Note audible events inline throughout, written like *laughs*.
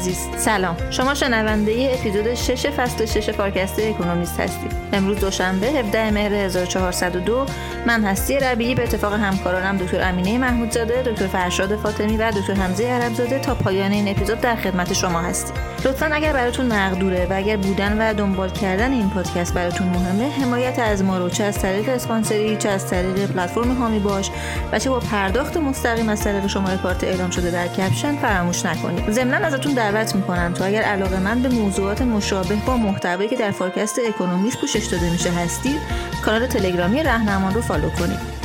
عزیز. سلام. شما شنونده اپیزود 6 فصل 6 فارکست اکونومیست هستید. امروز دوشنبه 17 مهر 1402 من هستی ربیعی. به اتفاق همکارانم دکتر امینه محمودزاده دکتر فرشاد فاطمی و دکتر حمزه عربزاده تا پایان این اپیزود در خدمت شما هستیم. لطفا اگر براتون مقدوره و اگر بودن و دنبال کردن این پادکست براتون مهمه حمایت از ما رو چه از طریق اسپانسری چه از طریق پلتفرم حامی باش و چه با پرداخت مستقیم از طریق شماره کارت اعلام شده در کپشن فراموش نکنید. ضمنا ازتون دعوت می‌کنم تا اگر علاقه‌مند به موضوعات مشابه با محتوایی که در فارکست اکونومیست پوشش داده میشه هستید کانال تلگرامی رهنمان رو follow کنید.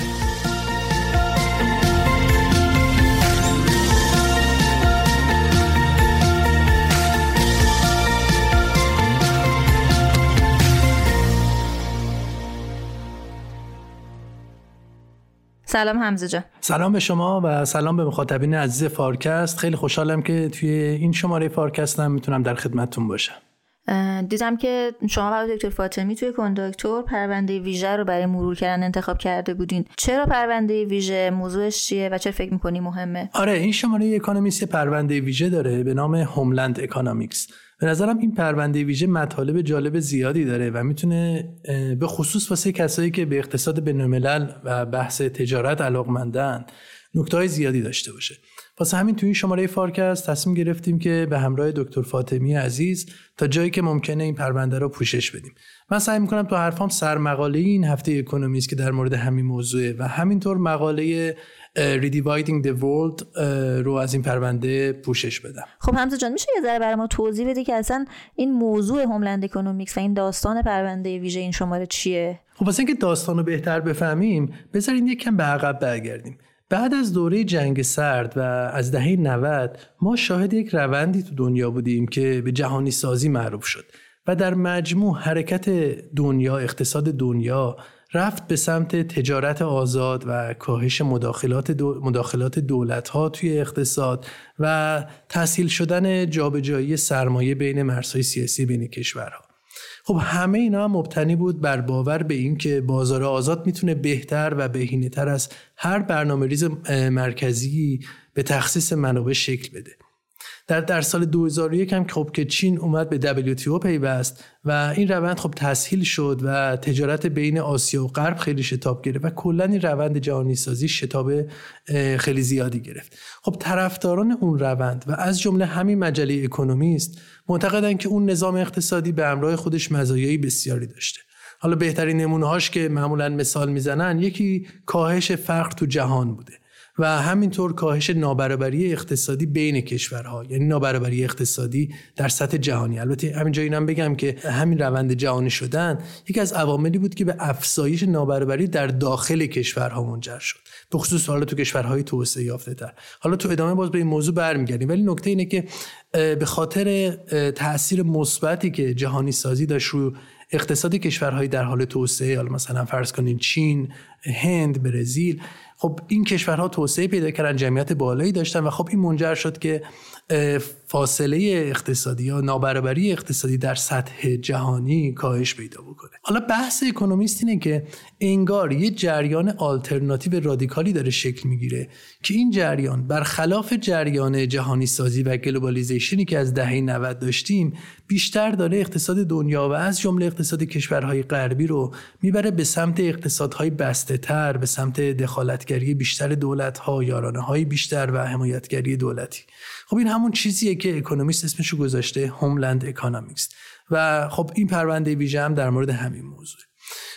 سلام حمزه جان. سلام به شما و سلام به مخاطبین عزیز فارکست. خیلی خوشحالم که توی این شماره فارکستم می‌تونم در خدمتتون باشم. دیدم که شما و دکتر فاطمی توی کنداکتور پرونده ویژه رو برای مرور کردن انتخاب کرده بودین. چرا پرونده ویژه؟ موضوعش چیه و چرا فکر می‌کنی مهمه؟ آره این شماره اکونومیست پرونده ویژه داره به نام homeland economics به نظرم این پرونده ویژه مطالب جالب زیادی داره و می‌تونه به خصوص واسه کسایی که به اقتصاد بین‌الملل و بحث تجارت علاقمندن نکته زیادی داشته باشه. واسه همین توی شماره فارکست تصمیم گرفتیم که به همراه دکتر فاطمی عزیز تا جایی که ممکنه این پرونده رو پوشش بدیم. من سعی می‌کنم تو حرفام سرمقاله این هفته اکونومیست که در مورد همین موضوعه و همینطور مقاله Redividing the World رو از این پرونده پوشش بدم. خب حمزه جان میشه یه ذره برای ما توضیح بدی که اصلا این موضوع homeland economics و این داستان پرونده ویژه این شماره چیه؟ خب واسه اینکه داستان رو بهتر بفهمیم بذارین یک کم به عقب برگردیم. بعد از دوره جنگ سرد و از دهه 90 ما شاهد یک روندی تو دنیا بودیم که به جهانی سازی معروف شد و در مجموع حرکت دنیا اقتصاد دنیا رفت به سمت تجارت آزاد و کاهش مداخلات, دو مداخلات دولت ها توی اقتصاد و تحصیل شدن جابجایی سرمایه بین مرزهای سیاسی بین کشورها. خب همه اینا هم مبتنی بود بر باور به این که بازار آزاد می‌تونه بهتر و بهینه تر از هر برنامه ریز مرکزی به تخصیص منابع شکل بده. در در سال 2001 هم خب که چین اومد به WTO پیوست و این روند خب تسهیل شد و تجارت بین آسیا و غرب خیلی شتاب گرفت و کلا این روند جهانی سازی شتاب خیلی زیادی گرفت. خب طرفداران اون روند و از جمله همین مجله اکونومیست معتقدن که اون نظام اقتصادی به همراه خودش مزایایی بسیاری داشته. حالا بهترین نمونه هاش که معمولا مثال می‌زنن یکی کاهش فقر تو جهان بوده. و همینطور کاهش نابرابری اقتصادی بین کشورها. یعنی نابرابری اقتصادی در سطح جهانی. البته همینجا اینم بگم که همین روند جهانی شدن یکی از عواملی بود که به افزایش نابرابری در داخل کشورها منجر شد. به خصوص حالا تو کشورهای توسعه یافته تر حالا تو ادامه باز به این موضوع برمیگردیم. ولی نکته اینه که به خاطر تاثیر مثبتی که جهانی سازی داشت رو اقتصاد کشورهای در حال توسعه حالا مثلا فرض کنین چین هند برزیل خب این کشورها توسعه پیدا کردن جمعیت بالایی داشتن و خب این منجر شد که فاصله اقتصادی یا نابرابری اقتصادی در سطح جهانی کاهش پیدا بکنه. حالا بحث اکونومیست اینه که انگار یه جریان آلترناتیو رادیکالی داره شکل می‌گیره که این جریان برخلاف جریان جهانی سازی و globalization ی که از دهه 90 داشتیم بیشتر داره اقتصاد دنیا و از جمله اقتصاد کشورهای غربی رو می‌بره به سمت اقتصادهای بسته تر به سمت دخالتگری بیشتر دولت ها یارانه های بیشتر و حمایتگری دولتی. خب این همون چیزیه که اکونومیست اسمشو گذاشته homeland economics و خب این پرونده ویژه هم در مورد همین موضوع.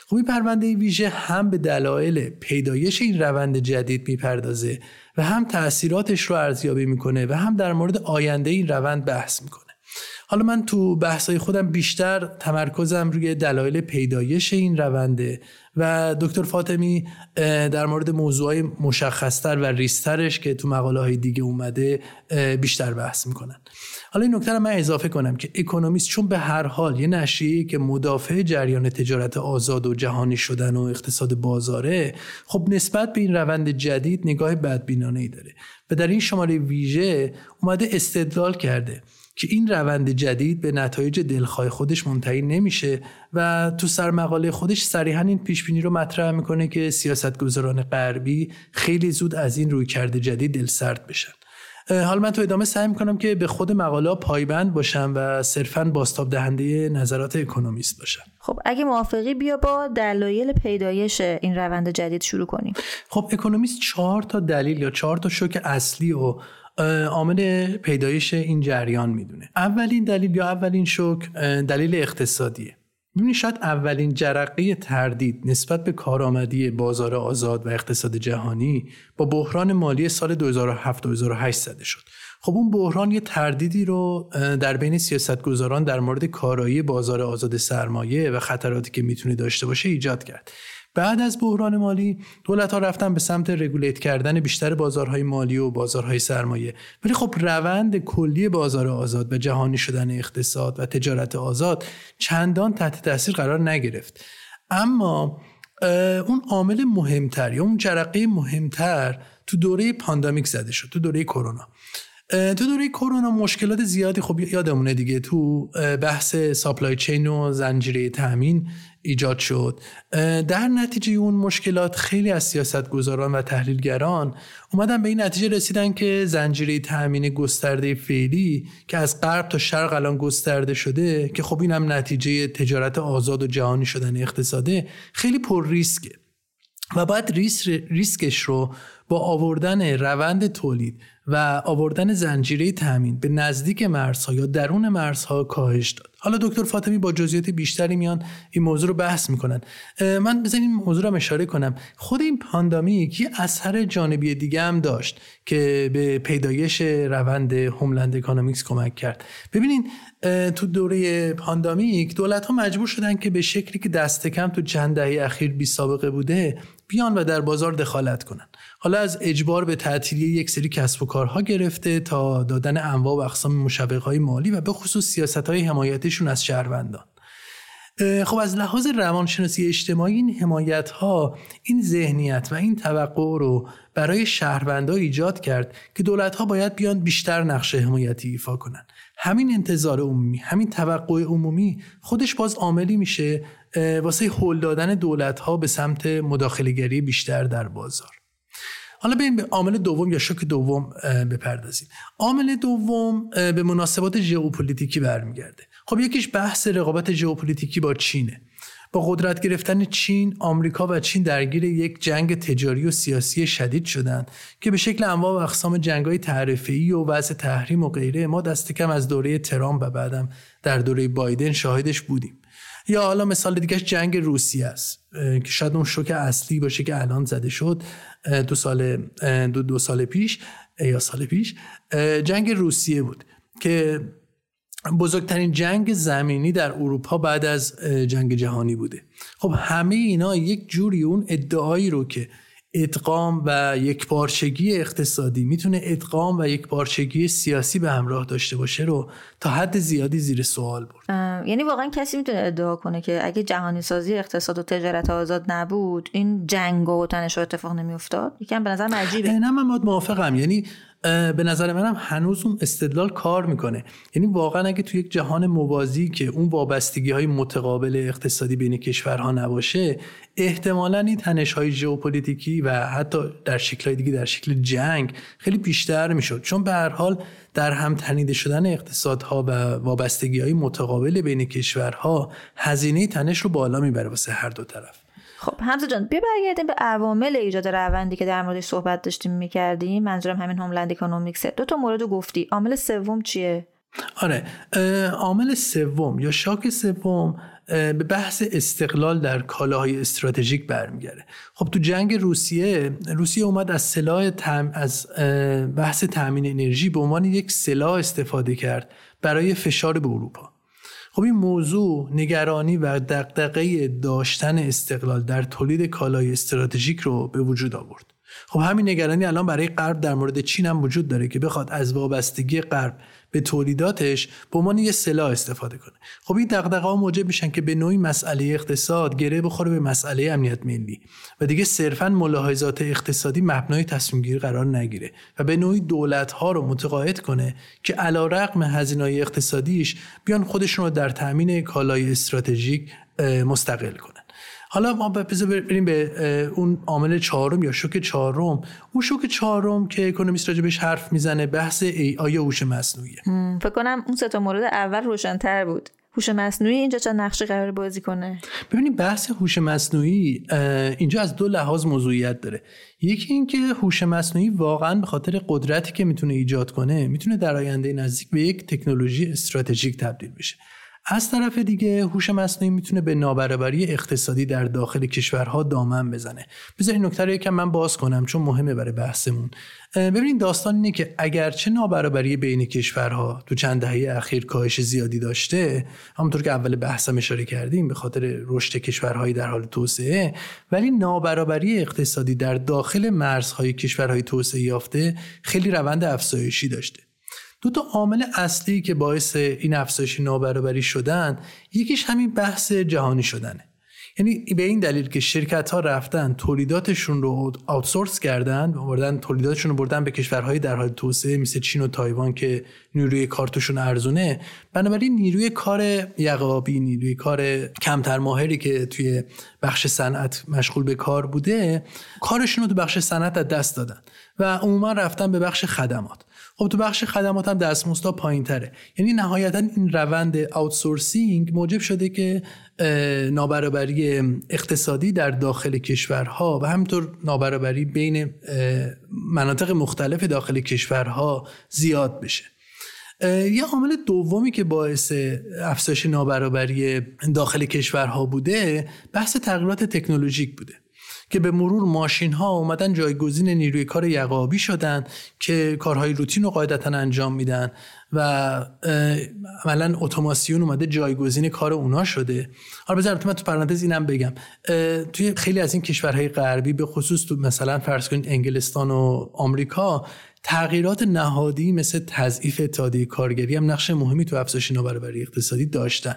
خب این پرونده ویژه هم به دلایل پیدایش این روند جدید می‌پردازه و هم تاثیراتش رو ارزیابی می‌کنه و هم در مورد آینده این روند بحث می‌کنه. حالا من تو بحثای خودم بیشتر تمرکزم روی دلایل پیدایش این رونده و دکتر فاطمی در مورد موضوعای مشخصتر و ریسترش که تو مقاله های دیگه اومده بیشتر بحث می‌کنن. حالا این نکته رو من اضافه کنم که اکونومیست چون به هر حال یه نشریه که مدافع جریان تجارت آزاد و جهانی شدن و اقتصاد بازاره خب نسبت به این روند جدید نگاه بدبینانه ای داره و در این شماره ویژه اومده استدلال کرده. که این روند جدید به نتایج دلخواه خودش منتهی نمیشه و تو سرمقاله خودش صریحا این پیش بینی رو مطرح می‌کنه که سیاستگزاران غربی خیلی زود از این روی کرده جدید دلسرد بشن. حالا من تو ادامه سعی می‌کنم که به خود مقاله پایبند باشم و صرفا باستاب دهنده نظرات اکونومیست باشم. خب اگه موافقی بیا با دلایل پیدایش این روند جدید شروع کنیم. خب اکونومیست چهار تا دلیل یا چهار تا شوک اصلی و عامل پیدایش این جریان می‌دونه. اولین دلیل یا اولین شوک دلیل اقتصادیه. می‌بینی شاید اولین جرقه تردید نسبت به کارآمدی بازار آزاد و اقتصاد جهانی با بحران مالی سال 2007-2008 زده شد. خب اون بحران یه تردیدی رو در بین سیاستگزاران در مورد کارایی بازار آزاد سرمایه و خطراتی که می‌تونه داشته باشه ایجاد کرد. بعد از بحران مالی دولت ها رفتن به سمت رگولیت کردن بیشتر بازارهای مالی و بازارهای سرمایه. ولی خب روند کلی بازار آزاد و جهانی شدن اقتصاد و تجارت آزاد چندان تحت تاثیر قرار نگرفت. اما اون عامل مهمتر یا اون جرقه مهمتر تو دوره پاندامیک زده شد تو دوره کرونا. تو دوره کرونا مشکلات زیادی خب یادمونه دیگه تو بحث ساپلای چین و زنجیره تامین ایجاد شد. در نتیجه اون مشکلات خیلی از سیاستگزاران و تحلیلگران اومدن به این نتیجه رسیدن که زنجیره تامین گسترده فعلی که از غرب تا شرق الان گسترده شده که خب این هم نتیجه تجارت آزاد و جهانی شدن اقتصاده خیلی پر ریسکه. و باید ریسکش رو با آوردن روند تولید و آوردن زنجیره تامین به نزدیک مرزها یا درون مرزها کاهش داد. حالا دکتر فاطمی با جزئیات بیشتری میان این موضوع رو بحث می‌کنن. من به این موضوع رو اشاره کنم. خود این pandemic یه اثر جانبی دیگه هم داشت که به پیدایش روند homeland economics کمک کرد. ببینین تو دوره pandemic دولت ها مجبور شدن که به شکلی که دست کم تو چند دهه اخیر بی سابقه بوده بیان و در بازار دخالت کنن. حالا از اجبار به تعطیلی یک سری کسب و کارها گرفته تا دادن انواع و اقسام مشوق های مالی و به خصوص سیاست های حمایتشون از شهروندان. خب از لحاظ روانشناسی اجتماعی این حمایت ها این ذهنیت و این توقع رو برای شهروندها ایجاد کرد که دولت ها باید بیان بیشتر نقش حمایتی ایفا کنن. همین انتظار عمومی همین توقع عمومی خودش باز عاملی میشه واسه هل دادن دولت ها به سمت مداخلگری بیشتر در بازار. حالا بریم به عامل دوم یا شوک دوم بپردازیم. عامل دوم به مناسبات ژئوپلیتیکی برمیگرده. خب یکیش بحث رقابت ژئوپلیتیکی با چینه. با قدرت گرفتن چین آمریکا و چین درگیر یک جنگ تجاری و سیاسی شدید شدند که به شکل انواع و اقسام جنگ‌های تعرفه‌ای و وضع تحریم و غیره ما دست کم از دوره ترامپ و بعدم در دوره بایدن شاهدش بودیم. یا حالا مثال دیگه جنگ روسیه است که شاید اون شوک اصلی باشه که الان زده شد دو سال دو, دو سال پیش یا سال پیش جنگ روسیه بود که بزرگترین جنگ زمینی در اروپا بعد از جنگ جهانی بوده. خب همه اینا یک جوری اون ادعایی رو که ادغام و یک پارچگی اقتصادی می‌تونه ادغام و یک پارچگی سیاسی به همراه داشته باشه رو تا حد زیادی زیر سوال برد. یعنی واقعا کسی می‌تونه ادعا کنه که اگه جهانی سازی اقتصاد و تجارت آزاد نبود این جنگ و تنش اتفاق نمیافتاد؟ یکم به نظر عجیبه. نه من موافقم. یعنی به نظر منم هنوز اون استدلال کار می‌کنه. یعنی واقعا اگه تو یک جهان موازی که اون وابستگی های متقابل اقتصادی بین کشورها نباشه احتمالا این تنش های ژئوپلیتیکی و حتی در شکل دیگه در شکل جنگ خیلی بیشتر می‌شد. چون به هر حال در هم تنیده شدن اقتصادها و وابستگی های متقابل بین کشورها هزینه تنش رو بالا می‌بره واسه هر دو طرف. خب حمزه جان بیا برگردیم به عوامل ایجاد روندی که در موردش صحبت داشتیم می‌کردیم. منظورم همین هوملند اکونومیکسه دو تا مورد گفتی. عامل سوم چیه؟ آره عامل سوم یا شاک سوم به بحث استقلال در کالاهای استراتژیک برمیگرده. خب تو جنگ روسیه روسیه اومد از سلاح تم... از بحث تامین انرژی به عنوان یک سلاح استفاده کرد برای فشار به اروپا. خب این موضوع نگرانی و دقدقه داشتن استقلال در تولید کالای استراتژیک رو به وجود آورد. خب همین نگرانی الان برای غرب در مورد چین هم وجود داره که بخواد از وابستگی غرب به تولیداتش به عنوان یه سلاح استفاده کنه. خب این دغدغه ها موجب میشن که به نوعی مسئله اقتصاد گره بخوره به مسئله امنیت ملی و دیگه صرفا ملاحظات اقتصادی مبنای تصمیم گیری قرار نگیره و به نوعی دولت ها رو متقاعد کنه که علا رقم هزینه اقتصادیش بیان خودشون رو در تامین کالای استراتژیک مستقل کنن. حالا ما بریم به اون عامل چهارم یا شوک چهارم. اون شوک چهارم که اکونومیست راجبش حرف می‌زنه بحث ای آی هوش مصنوعیه. فکر کنم اون سه تا مورد اول روشنتر بود. هوش مصنوعی اینجا چه نقشی قرار بازی کنه؟ ببینید بحث هوش مصنوعی اینجا از دو لحاظ موضوعیت داره. یکی اینکه هوش مصنوعی واقعا به خاطر قدرتی که می‌تونه ایجاد کنه می‌تونه در آینده نزدیک به یک تکنولوژی استراتژیک تبدیل بشه. از طرف دیگه هوش مصنوعی می‌تونه به نابرابری اقتصادی در داخل کشورها دامن بزنه. بذارین نکته رو یکم من باز کنم چون مهمه برای بحثمون. ببینید داستان اینه که اگرچه نابرابری بین کشورها تو چند دهه اخیر کاهش زیادی داشته همونطور که اول بحثم اشاره کردیم به خاطر رشد کشورهای در حال توسعه ولی نابرابری اقتصادی در داخل مرزهای کشورهای توسعه یافته خیلی روند افزایشی داشته. دو تا عامل اصلی که باعث این افزایش نابرابری شدن یکیش همین بحث جهانی شدنه. یعنی به این دلیل که شرکت ها رفتن تولیداتشون رو آوتسورس کردن بردن تولیداتشون رو بردن به کشورهای در حال توسعه مثل چین و تایوان که نیروی کارتشون ارزونه. بنابراین نیروی کار یقابی نیروی کار کمتر ماهری که توی بخش صنعت مشغول به کار بوده کارشون رو تو بخش صنعت از دست دادن و عموما رفتن به بخش خدمات. خب تو بخش خدمات هم دستمزدها پایین تره یعنی نهایتا این روند آوتسورسینگ موجب شده که نابرابری اقتصادی در داخل کشورها و همینطور نابرابری بین مناطق مختلف داخل کشورها زیاد بشه. یه عامل دومی که باعث افزایش نابرابری داخل کشورها بوده بحث تغییرات تکنولوژیک بوده. که به مرور ماشین ها اومدن جایگزین نیروی کار یقابی شدن که کارهای روتین رو قاعدتا انجام میدن و عملا اتوماسیون اومده جایگزین کار اونا شده. حالا بذار من تو پرانتز اینم بگم. توی خیلی از این کشورهای غربی به خصوص تو مثلا فرض کنید انگلستان و آمریکا تغییرات نهادی مثل تضعیف اتحادیه کارگری هم نقش مهمی تو افزایش نابرابری اقتصادی داشتن.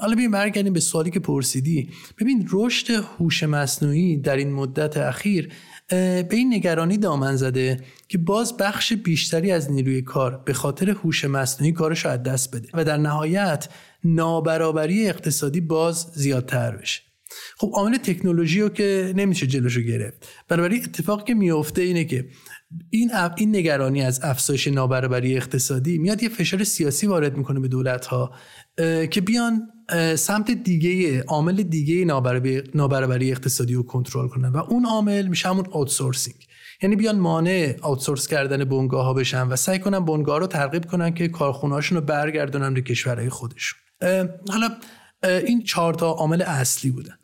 حالا ببین برگردیم به سوالی که پرسیدی. ببین رشد هوش مصنوعی در این مدت اخیر به این نگرانی دامن زده که باز بخش بیشتری از نیروی کار به خاطر هوش مصنوعی کارش از دست بده و در نهایت نابرابری اقتصادی باز زیادتر بشه. خب عامل تکنولوژی رو که نمیشه جلوشو گرفت. بنابراین اتفاقی که میفته اینه که این این نگرانی از افزایش نابرابری اقتصادی میاد یه فشار سیاسی وارد می‌کنه به دولت ها که بیان سمت دیگه عامل دیگه نابرابری اقتصادی رو کنترل کنن. و اون عامل میشه همون آوتسورسینگ یعنی بیان مانع آوتسورس کردن بنگاه ها بشن و سعی کنن بنگاه رو ترغیب کنن که کارخونهاشون رو برگردونن به کشورهای خودشون. حالا این چهار تا عامل اصلی بودن.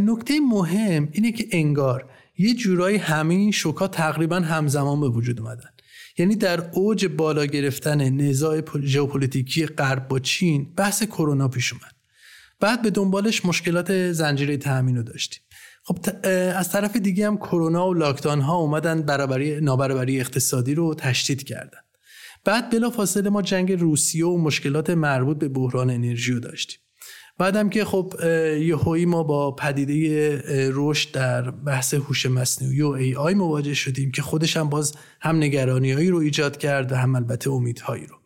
نکته مهم اینه که انگار یه جورایی همه این شوکا تقریبا همزمان به وجود اومدن. یعنی در اوج بالا گرفتن نزاع ژئوپلیتیکی غرب با چین بحث کرونا پیش اومد. بعد به دنبالش مشکلات زنجیره تامین رو داشتیم. خب از طرف دیگه هم کرونا و لاکداون ها اومدن برابری نابرابری اقتصادی رو تشدید کردن. بعد بلافاصله ما جنگ روسیه و مشکلات مربوط به بحران انرژی رو داشتیم. بعدم که خب یهویی ما با پدیده رشد در بحث هوش مصنوعی و AI مواجه شدیم که خودش هم باز هم نگرانیهایی رو ایجاد کرد و هم البته امیدهایی رو.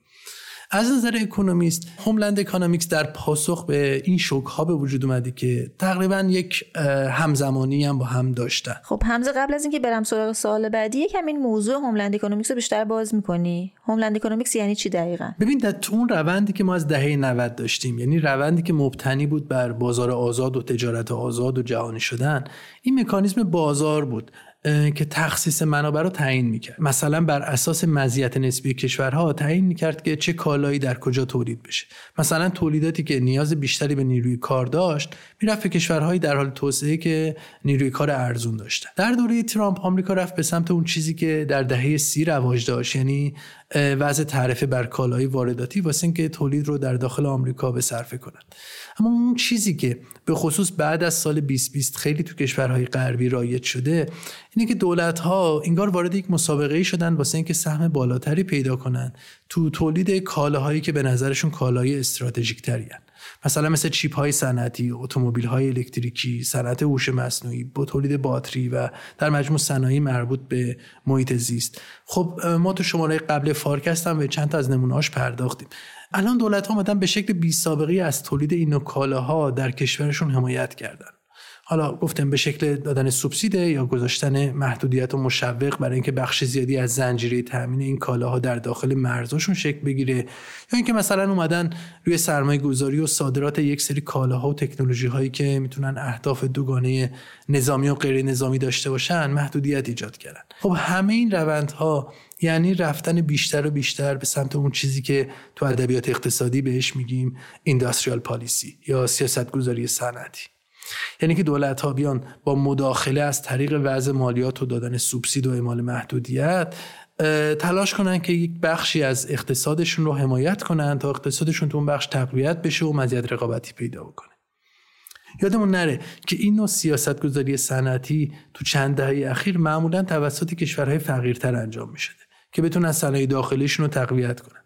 از نظر اکونومیست homeland economics در پاسخ به این شوک ها به وجود اومده که تقریبا یک همزمانی هم با هم داشتن. خب حمزه قبل از اینکه برم سراغ سوال بعدی یکم این موضوع homeland economics رو بیشتر باز می‌کنی. homeland economics یعنی چی دقیقا؟ ببین در تو اون روندی که ما از دهه 90 داشتیم یعنی روندی که مبتنی بود بر بازار آزاد و تجارت آزاد و جهانی شدن این مکانیزم بازار بود. که تخصیص منابع رو تعیین می‌کرد. مثلا بر اساس مزیت نسبی کشورها تعیین می‌کرد که چه کالایی در کجا تولید بشه. مثلا تولیداتی که نیاز بیشتری به نیروی کار داشت می‌رفت به کشورهایی در حال توسعه که نیروی کار ارزون داشتن. در دوره ترامپ آمریکا رفت به سمت اون چیزی که در دهه سی رواج داشت یعنی وضع تعرفه بر کالای وارداتی واسه اینکه تولید رو در داخل آمریکا به صرفه کنند. اما اون چیزی که به خصوص بعد از سال 2020 خیلی تو کشورهای غربی رایج شده اینه که دولت ها انگار وارد یک مسابقه ای شدن واسه اینکه سهم بالاتری پیدا کنن تو تولید کالاهایی که به نظرشون کالای استراتژیک ترین مثلا مثل چیپ های صنعتی، اتومبیل های الکتریکی، صنعت هوش مصنوعی، با تولید باتری و در مجموع صنایع مربوط به محیط زیست. خب ما تو شماره قبل فارکست هم به چند تا از نمونه‌هاش پرداختیم. الان دولت ها آمدن به شکل بی سابقه از تولید این کالاها در کشورشون حمایت کردن حالا گفتم به شکل دادن سوبسیده یا گذاشتن محدودیت و مشوق برای اینکه بخش زیادی از زنجیره تامین این کالاها در داخل مرزاشون شکل بگیره. یا اینکه مثلا اومدن روی سرمایه گذاری و صادرات یک سری کالاها و تکنولوژی هایی که می‌تونن اهداف دوگانه نظامی و غیر نظامی داشته باشن محدودیت ایجاد کردن. خب همه این روندها یعنی رفتن بیشتر و بیشتر به سمت اون چیزی که تو ادبیات اقتصادی بهش میگیم اینداستریال پالیسی یا سیاست گذاری صنعتی. یعنی که دولت ها بیان با مداخله از طریق وضع مالیات و دادن سوبسید و اعمال محدودیت تلاش کنن که یک بخشی از اقتصادشون رو حمایت کنن تا اقتصادشون تو اون بخش تقویت بشه و مزیت رقابتی پیدا بکنه. یادمون نره که این نوع سیاست گذاری صنعتی تو چند دهه اخیر معمولا توسط کشورهای فقیرتر انجام می که بتونن صنایع داخلیشون رو تقویت کنن.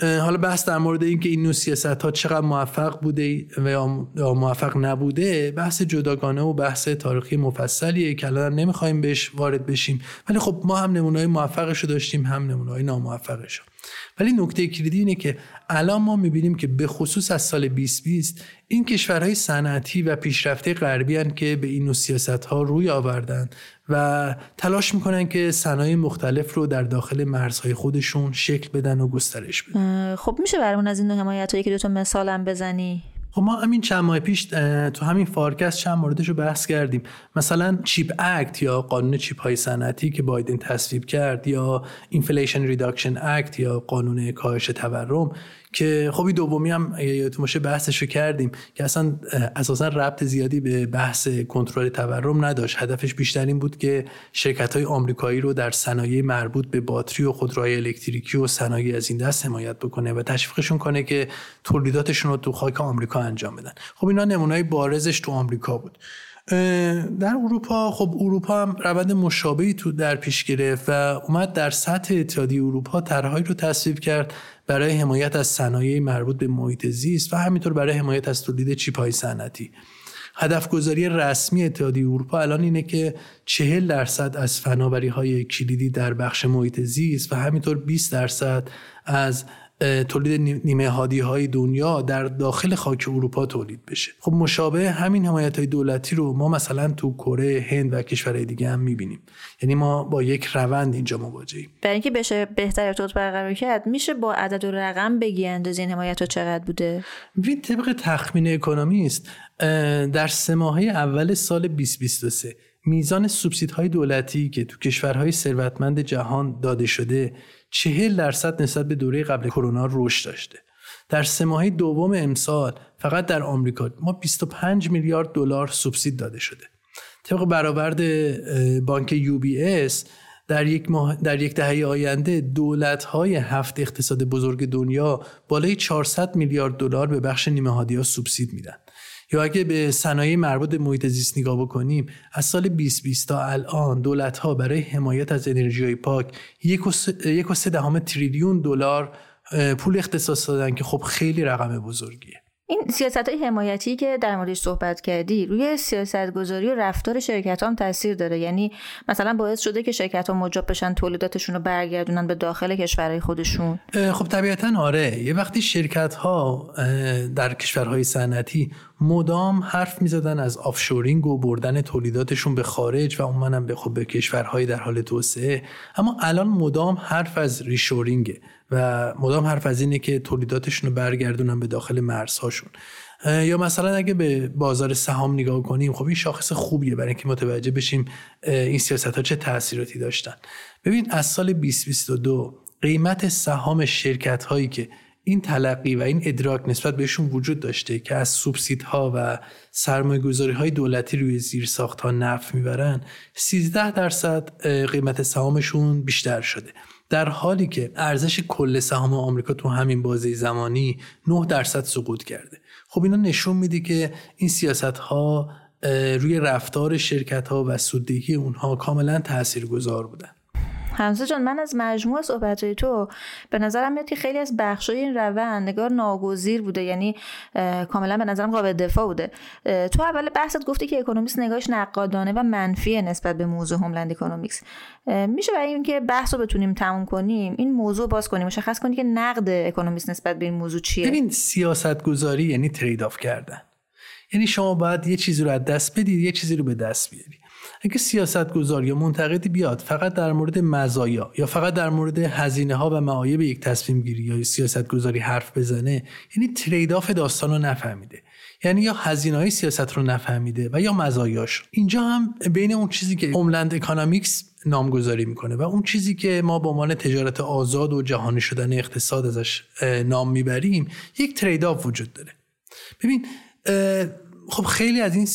حالا بحث در مورد اینکه این نوع سیاست ها چقدر موفق بوده و یا موفق نبوده بحث جداگانه و بحث تاریخی مفصلیه که الان نمی‌خوایم بهش وارد بشیم. ولی خب ما هم نمونه‌های موفقش رو داشتیم هم نمونه‌های ناموفقش ولی نکته کلیدی اینه که الان ما می‌بینیم که به خصوص از سال 2020 این کشورهای صنعتی و پیشرفته غربی که به این نوع سیاست ها روی آوردن و تلاش می‌کنن که صنایع مختلف رو در داخل مرزهای خودشون شکل بدن و گسترش بدن. خب میشه برامون از این نوع حمایت هایی که دوتا مثالم بزنی؟ خب ما همین چند ماه پیش تو همین فارکست چند موردش رو بحث کردیم. مثلا چیپ اکت یا قانون چیپ های صنعتی که بایدن تصویب کرد یا Inflation Reduction Act یا قانون کاهش تورم که خب دومی هم یادتون باشه بحثش رو کردیم که اصلا اساسا ربط زیادی به بحث کنترل تورم نداشت. هدفش بیشتر این بود که شرکت های آمریکایی رو در صنایع مربوط به باتری و خودروهای الکتریکی و صنایع از این دست حمایت بکنه و تشویقشون کنه که تولیداتشون رو تو خاک آمریکا انجام بدن. خب اینا نمونه‌های بارزش تو آمریکا بود. در اروپا خب اروپا هم روند مشابهی تو در پیش گرفت و اومد در سطح اتحادیه اروپا طرحهایی رو تصویب کرد برای حمایت از صنایع مربوط به محیط زیست و همینطور برای حمایت از تولید چیپ های صنعتی. هدف گذاری رسمی اتحادیه اروپا الان اینه که 40 درصد از فناوری های کلیدی در بخش محیط زیست و همینطور 20 درصد از تولید نیمه هادی های دنیا در داخل خاک اروپا تولید بشه. خب مشابه همین حمایت های دولتی رو ما مثلا تو کره هند و کشورهای دیگه هم می‌بینیم. یعنی ما با یک روند اینجا مواجهیم برای اینکه بشه بهتر ارتباط برقرار کرد میشه با عدد و رقم بگی اندازه این حمایت ها چقدر بوده؟ ببین طبق تخمین اکونومیست در سه ماهه اول سال 2023 میزان سوبسیدهای دولتی که تو کشورهای ثروتمند جهان داده شده چهل درصد نسبت به دوره قبل کرونا رشد داشته. در سه ماهه دوم امسال فقط در آمریکا ما 25 میلیارد دلار سوبسید داده شده. طبق برآورد بانک یو بی اس در یک, ماه، در یک دهه آینده دولت های هفت اقتصاد بزرگ دنیا بالای 400 میلیارد دلار به بخش نیمه ها سوبسید میدن. یا اگه به صنایع مربوط به محیط زیست نگاه بکنیم از سال 2020 تا الان دولت ها برای حمایت از انرژی پاک یک و سه دهم تریلیون دلار پول اختصاص دادن که خب خیلی رقم بزرگیه. این سیاست های حمایتی که در موردش صحبت کردی روی سیاست گذاری و رفتار شرکت هم تاثیر داره. یعنی مثلا باعث شده که شرکت ها مجاب بشن تولیداتشون رو برگردونن به داخل کشورهای خودشون. خب طبیعتا آره. یه وقتی شرکت ها در کشورهای صنعتی مدام حرف می‌زدن از آفشورینگ و بردن تولیداتشون به خارج و اونم به خب به کشورهای در حال توسعه اما الان مدام حرف از ریشورینگه. و مدام حرف از اینه که تولیداتشون رو برگردونن به داخل مرزهاشون. یا مثلا اگه به بازار سهام نگاه کنیم خب این شاخص خوبیه برای اینکه متوجه بشیم این سیاست ها چه تاثیراتی داشتن. ببین از سال 2022 قیمت سهام شرکت هایی که این تلقی و این ادراک نسبت بهشون وجود داشته که از سوبسیدها و سرمایه گذاری های دولتی روی زیر ساخت ها نفع می‌برن 13 درصد قیمت سهامشون بیشتر شده. در حالی که ارزش کل سهام آمریکا تو همین بازه زمانی 9 درصد سقوط کرده. خب اینا نشون میده که این سیاست ها روی رفتار شرکت ها و سوددهی اونها کاملا تاثیرگذار بودن. حمزه جان من از مجموع صحبت تو به نظرم میاد که خیلی از بخشای این روند انگار ناگزیر بوده یعنی کاملا به نظرم قابل دفاع بوده. تو اول بحثت گفتی که اکونومیست نگاهش نقادانه و منفی نسبت به موضوع homeland economics. میشه برای اینکه بحث رو بتونیم تموم کنیم این موضوع باز کنیم. مشخص کنی که نقد اکونومیست نسبت به این موضوع چیه؟ ببین سیاست گذاری یعنی trade-off کردن. یعنی شما باید یه چیزی رو از دست بدید یه چیزی رو به دست بیاری اگه سیاست گذار یا منتقدی بیاد فقط در مورد مزایا یا فقط در مورد هزینه ها و معایب یک تصمیم گیری یا سیاست گذاری حرف بزنه یعنی trade-off داستان رو نفهمیده. یعنی یا هزینه های سیاست رو نفهمیده و یا مزایاش. اینجا هم بین اون چیزی که homeland economics نامگذاری می‌کنه و اون چیزی که ما به عنوان تجارت آزاد و جهانی شدن اقتصاد ازش نام می‌بریم یک trade-off وجود داره. ببین خب خیلی از این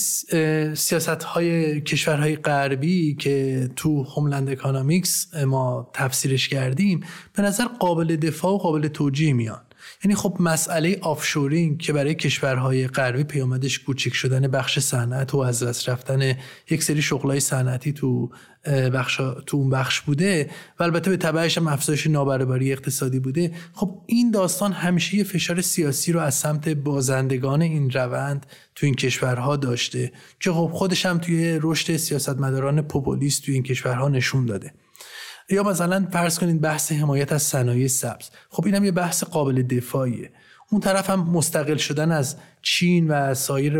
سیاست های کشورهای غربی که تو homeland economics ما تفسیرش کردیم به نظر قابل دفاع و قابل توجیه میان. یعنی خب مسئله offshoring که برای کشورهای غربی پیامدش کوچک شدن بخش صنعت و از دست رفتن یک سری شغلای صنعتی تو بخش تو اون بخش بوده و البته به تبعش هم افزایش نابرابری اقتصادی بوده. خب این داستان همیشه یه فشار سیاسی رو از سمت بازندگان این روند تو این کشورها داشته که خب خودش هم توی رشد سیاستمداران پوپولیست تو این کشورها نشون داده. یا مثلا فرض کنید بحث حمایت از صنایع سبز. خب اینم یه بحث قابل دفاعیه. اون طرف هم مستقل شدن از چین و سایر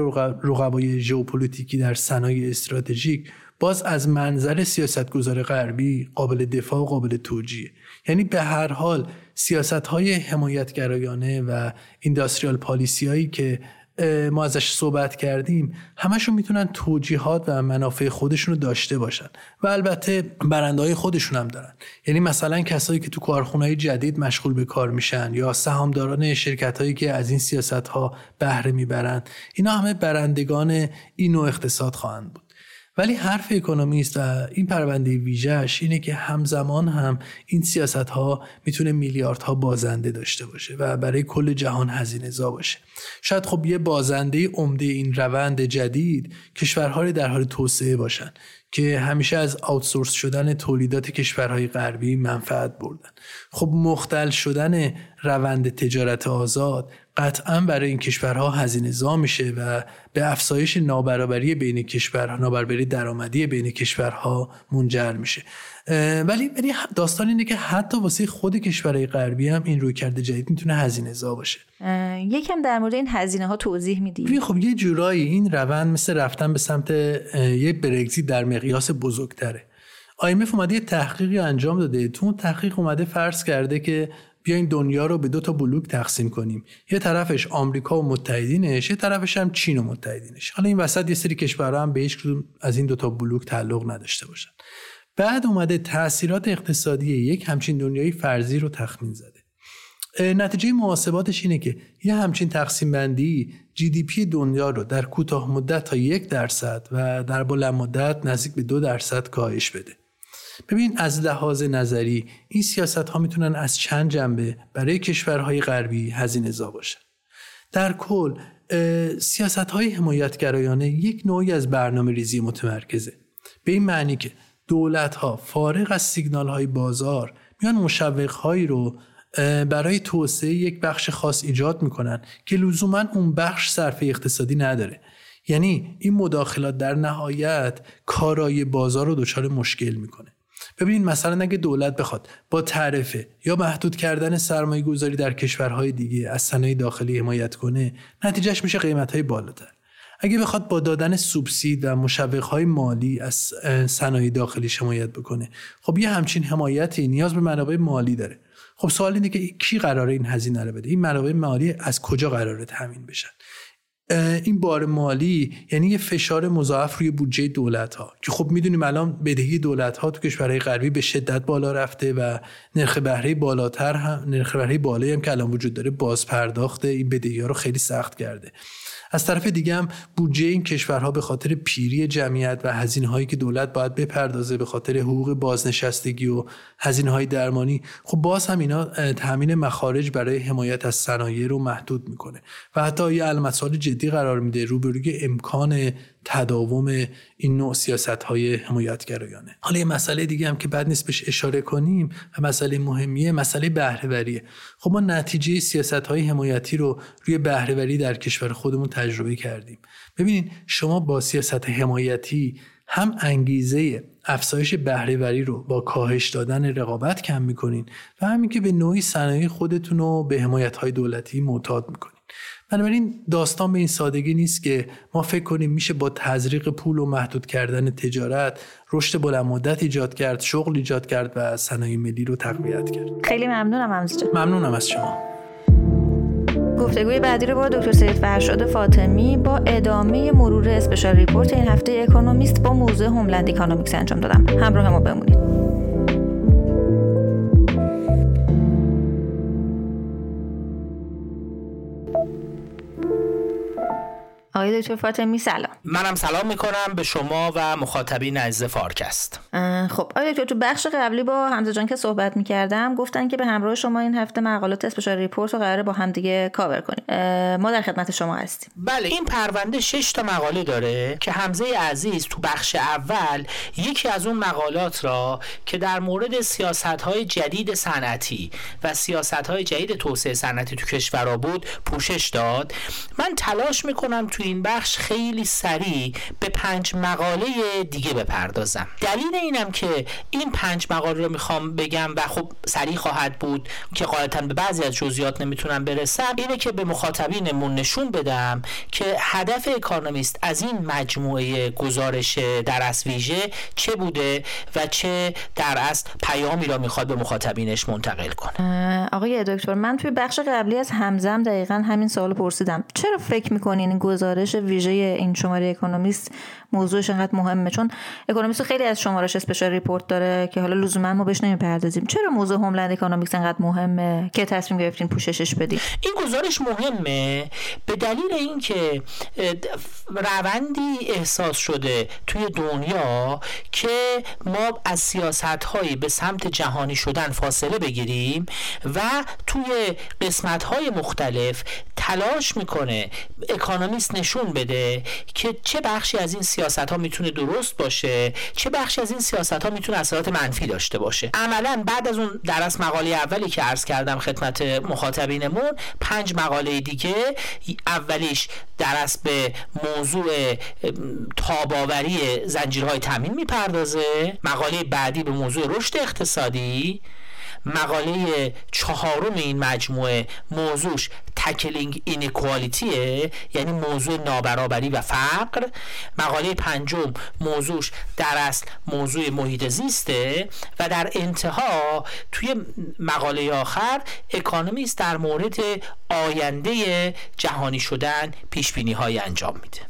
رقبای ژئوپلیتیکی در صنایع استراتژیک باز از منظر سیاستگزار غربی قابل دفاع و قابل توجیه. یعنی به هر حال سیاست های حمایتگرایانه و اینداستریال پالیسی هایی که ما ازش صحبت کردیم همشون می‌تونن توجیهات و منافع خودشون رو داشته باشن و البته برنده های خودشون هم دارن. یعنی مثلا کسایی که تو کارخونه جدید مشغول به کار میشن یا سهامداران شرکت هایی که از این سیاست ها بهره می‌برن اینا همه برندگان این نوع اقتصاد خواهند بود. ولی حرف اکونومیست و این پرونده ویژهش اینه که همزمان هم این سیاست ها می‌تونه میلیاردها بازنده داشته باشه و برای کل جهان هزینه زا باشه. شاید خب یه بازنده عمده این روند جدید کشورهای در حال توسعه باشن که همیشه از آوتسورس شدن تولیدات کشورهای غربی منفعت بردن. خب مختل شدن روند تجارت آزاد قطعا برای این کشورها هزینه زا میشه و به افزایش نابرابری بین کشورها نابرابری درآمدی بین کشورها منجر میشه. ولی ولی داستان اینه که حتی واسه خود کشورهای غربی هم این روی کرده جدید می‌تونه هزینه زا باشه. یکم در مورد این هزینه ها توضیح میدی؟ خب یه جورایی این روند مثل رفتن به سمت یه برگزیت در مقیاس بزرگتره. IMF اومده یه تحقیقی انجام داده. تو اون تحقیق اومده فرض کرده که بیاین دنیا رو به دو تا بلوک تقسیم کنیم. یه طرفش آمریکا و متحدینش یه طرفش هم چین و متحدینش. حالا این وسط یه سری کشورها هم به هیچ از این دو تا بلوک تعلق نداشته باشن. بعد اومده تاثیرات اقتصادی یک همچین دنیای فرضی رو تخمین زده. نتیجه محاسباتش اینه که یه همچین تقسیم بندی جی دی پی دنیا رو در کوتاه مدت تا یک درصد و در بلند مدت نزدیک به دو درصد کاهش بده. ببین از لحاظ نظری این سیاست ها می‌تونن از چند جنبه برای کشورهای غربی هزینه زا باشن. در کل سیاست های حمایتگرایانه یک نوعی از برنامه ریزی متمرکزه. به این معنی که دولت ها فارغ از سیگنال های بازار میان مشوق هایی رو برای توسعه یک بخش خاص ایجاد می‌کنن که لزوما اون بخش صرف اقتصادی نداره. یعنی این مداخلات در نهایت کارای بازار رو دچار مشکل می‌کنه. ببینید مثلا اگه دولت بخواد با تعرفه یا محدود کردن سرمایه گذاری در کشورهای دیگه از صنایع داخلی حمایت کنه نتیجهش میشه قیمت های بالاتر. اگه بخواد با دادن سوبسید و های مالی از صنایع داخلی حمایت بکنه خب یه همچین حمایتی نیاز به منابع مالی داره. خب سوال اینه که کی قراره این هزینه رو بده؟ این منابع مالی از کجا قراره تامین بشن؟ این بار مالی یعنی یه فشار مضاعف روی بودجه دولت ها که خب می‌دونیم الان بدهی دولت ها تو کشورهای غربی به شدت بالا رفته و نرخ بهره بالاتر هم نرخ بهره بالایی هم که الان وجود داره باز پرداخت این بدهی ها رو خیلی سخت کرده. از طرف دیگه هم بودجه این کشورها به خاطر پیری جمعیت و هزینه هایی که دولت باید بپردازه به خاطر حقوق بازنشستگی و هزینه های درمانی خب باز هم اینا تامین مخارج برای حمایت از صنایع رو محدود می‌کنه. و حتی یه المسائل جدی قرار میده روبروی امکان تداوم این نوع سیاست های حمایتگرایانه. حالا یه مسئله دیگه هم که بعد نیست بهش اشاره کنیم و مسئله مهمیه مسئله بهرهوریه. خب ما نتیجه سیاست های حمایتی رو روی بهرهوری در کشور خودمون تجربه کردیم. ببینید شما با سیاست حمایتی هم انگیزه افزایش بهرهوری رو با کاهش دادن رقابت کم می‌کنین و همین که به نوعی صنایع خودتون رو به حمایت های دولتی معتاد می‌کنین. بنابراین داستان به این سادگی نیست که ما فکر کنیم میشه با تزریق پول و محدود کردن تجارت رشد بلند مدت ایجاد کرد شغل ایجاد کرد و صنایع ملی رو تقویت کرد. خیلی ممنونم حمزه ممنونم از شما. گفتگوی بعدی رو با دکتر سید فرشاد فاطمی با ادامه مرور special report این هفته اکونومیست با موضوع homeland economics انجام دادم. همراه ما بمونید. آقای دکتر فاطمی سلام منم سلام می‌کنم به شما و مخاطبین عزیز فارکست. خب دکتر تو بخش قبلی با حمزه جان که صحبت می‌کردم گفتن که به همراه شما این هفته مقالات special report رو قراره با هم دیگه کاور کنیم. ما در خدمت شما هستیم. بله این پرونده 6 تا مقاله داره که حمزه عزیز تو بخش اول یکی از اون مقالات را که در مورد سیاست های جدید صنعتی و سیاست های جدید توسعه صنعتی تو کشورها بود پوشش داد. من تلاش می‌کنم تو این بخش خیلی سریع به پنج مقاله دیگه بپردازم. دلیل اینم که این پنج مقاله رو می‌خوام بگم و خب سریع خواهد بود که قاعدتا به بعضی از جزئیات نمی‌تونم برسم اینه که به مخاطبینمون نشون بدم که هدف اکانومیست از این مجموعه گزارش در از ویژه چه بوده و چه در اصل پیامی را می‌خواد به مخاطبینش منتقل کنه. آقای دکتر من توی بخش قبلی از حمزه هم دقیقا همین سوال پرسیدم. چرا فکر می‌کنین گزارش ویژه این شماره اکونومیست موضوعش انقدر مهمه. چون اکونومیست خیلی از شماره‌هاش special report داره که حالا لزوما ما بهش نمی‌پردازیم. چرا موضوع homeland economics انقدر مهمه که تصمیم گرفتین پوششش بدین؟ این گزارش مهمه به دلیل اینکه روندی احساس شده توی دنیا که ما از سیاست به سمت جهانی شدن فاصله بگیریم و توی قسمت های مختلف تلاش می‌کنه اکانومیست نشون بده که چه بخشی از این سیاست ها می‌تونه درست باشه؟ چه بخشی از این سیاست ها می‌تونه اثرات منفی داشته باشه؟ عملا بعد از اون درس مقاله اولی که عرض کردم خدمت مخاطبینمون پنج مقاله دیگه اولیش درس به موضوع تاباوری زنجیرهای تامین می‌پردازه. مقاله بعدی به موضوع رشد اقتصادی. مقاله چهارم این مجموعه موضوعش تکلینگ اینکوالیتیه یعنی موضوع نابرابری و فقر. مقاله پنجم موضوعش در اصل موضوع محیط زیسته و در انتها توی مقاله آخر اکانومیست در مورد آینده جهانی شدن پیش بینی های انجام میده.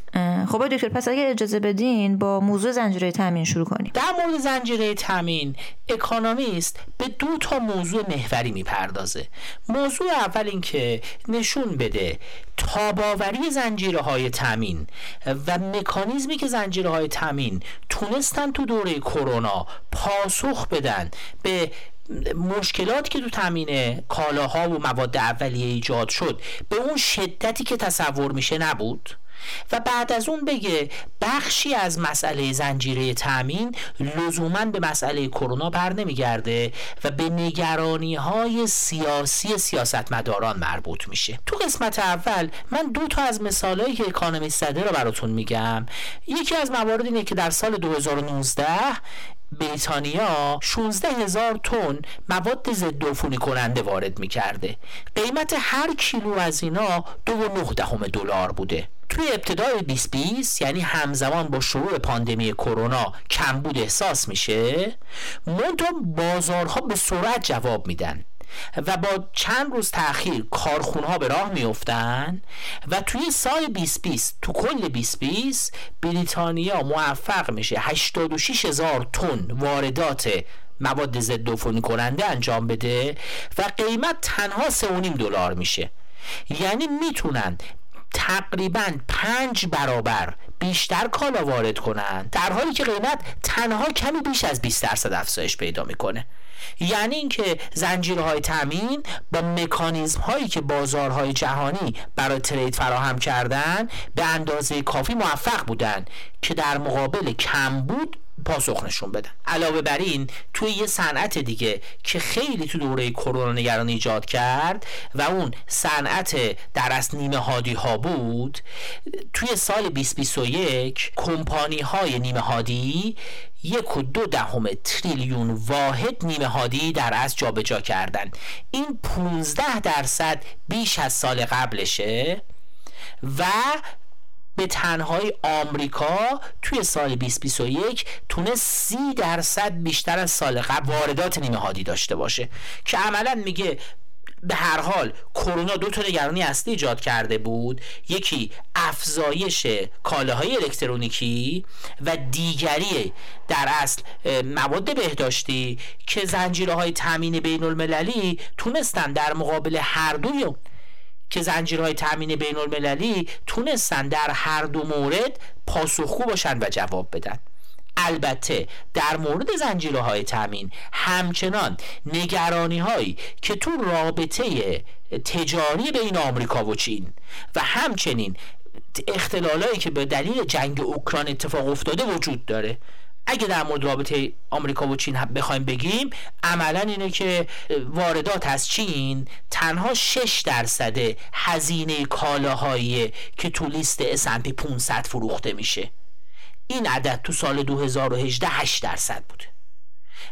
خب دکتر پس اگه اجازه بدین با موضوع زنجیره تامین شروع کنیم. در مورد زنجیره تامین اکانومیست به دو تا موضوع محوری می‌پردازه. موضوع اول اینکه نشون بده. تاباوری زنجیره های تامین و مکانیزمی که زنجیره های تامین تونستن تو دوره کرونا پاسخ بدن به مشکلاتی که تو تامین کالاها و مواد اولیه ایجاد شد به اون شدتی که تصور میشه نبود؟ و بعد از اون بگه بخشی از مسئله زنجیره تامین لزوما به مسئله کرونا بر نمیگرده و به نگرانی های سیاسی سیاستمداران مربوط میشه. تو قسمت اول من دو تا از مثالهایی که اکانومیست زده رو براتون میگم. یکی از موارد اینه که در سال 2019 بریتانیا 16 هزار تن مواد ضد عفونی کننده وارد می‌کرده. قیمت هر کیلو از اینا دو و دهم دلار بوده. توی ابتدای 2020 یعنی همزمان با شروع پاندمی کرونا کمبود احساس میشه منتها بازارها به سرعت جواب میدن و با چند روز تاخیر کارخونه ها به راه میفتن و توی سال 2020 تو کل 2020 بریتانیا موفق میشه. 86 هزار تن واردات مواد ضد عفونی کننده انجام بده و قیمت تنها 3.5 دلار میشه. یعنی می‌تونن تقریبا پنج برابر بیشتر کالا وارد کنند. در حالی که قیمت تنها کمی بیش از 20 درصد افزایش پیدا می‌کنه. یعنی اینکه زنجیرهای تامین با مکانیزم هایی که بازارهای جهانی برای ترید فراهم کردن به اندازه کافی موفق بودن که در مقابل کمبود پاسخ نشون بدن علاوه بر این توی یه صنعت دیگه که خیلی تو دوره کرونا نگران ایجاد کرد و اون صنعت در اصل نیمه هادی ها بود توی سال 2021 کمپانی های نیمه هادی یک و دو دهم تریلیون واحد نیمه هادی در از جابجا کردن. این 15 درصد بیش از سال قبلشه و به تنهای آمریکا توی سال 2021 تونه سی درصد بیشتر از سال قبل واردات نیمه هادی داشته باشه که عملا میگه به هر حال کرونا دو تا نگرانی اصلی ایجاد کرده بود یکی افزایش کالاهای الکترونیکی و دیگری در اصل مواد بهداشتی که زنجیره های تامین بین المللی تونستن در مقابل هر دوی که زنجیرهای تامین بین المللی تونستن در هر دو مورد پاسخگو باشن و جواب بدن. البته در مورد زنجیره های تامین همچنان نگرانی هایی که تو رابطه تجاری بین آمریکا و چین و همچنین اختلالایی که به دلیل جنگ اوکراین اتفاق افتاده وجود داره. اگه در مورد رابطه آمریکا و چین بخوایم بگیم عملا اینه که واردات از چین تنها 6 درصد هزینه کالاهایی که تو لیست S&P 500 فروخته میشه. این عدد تو سال 2018 8 درصد بوده.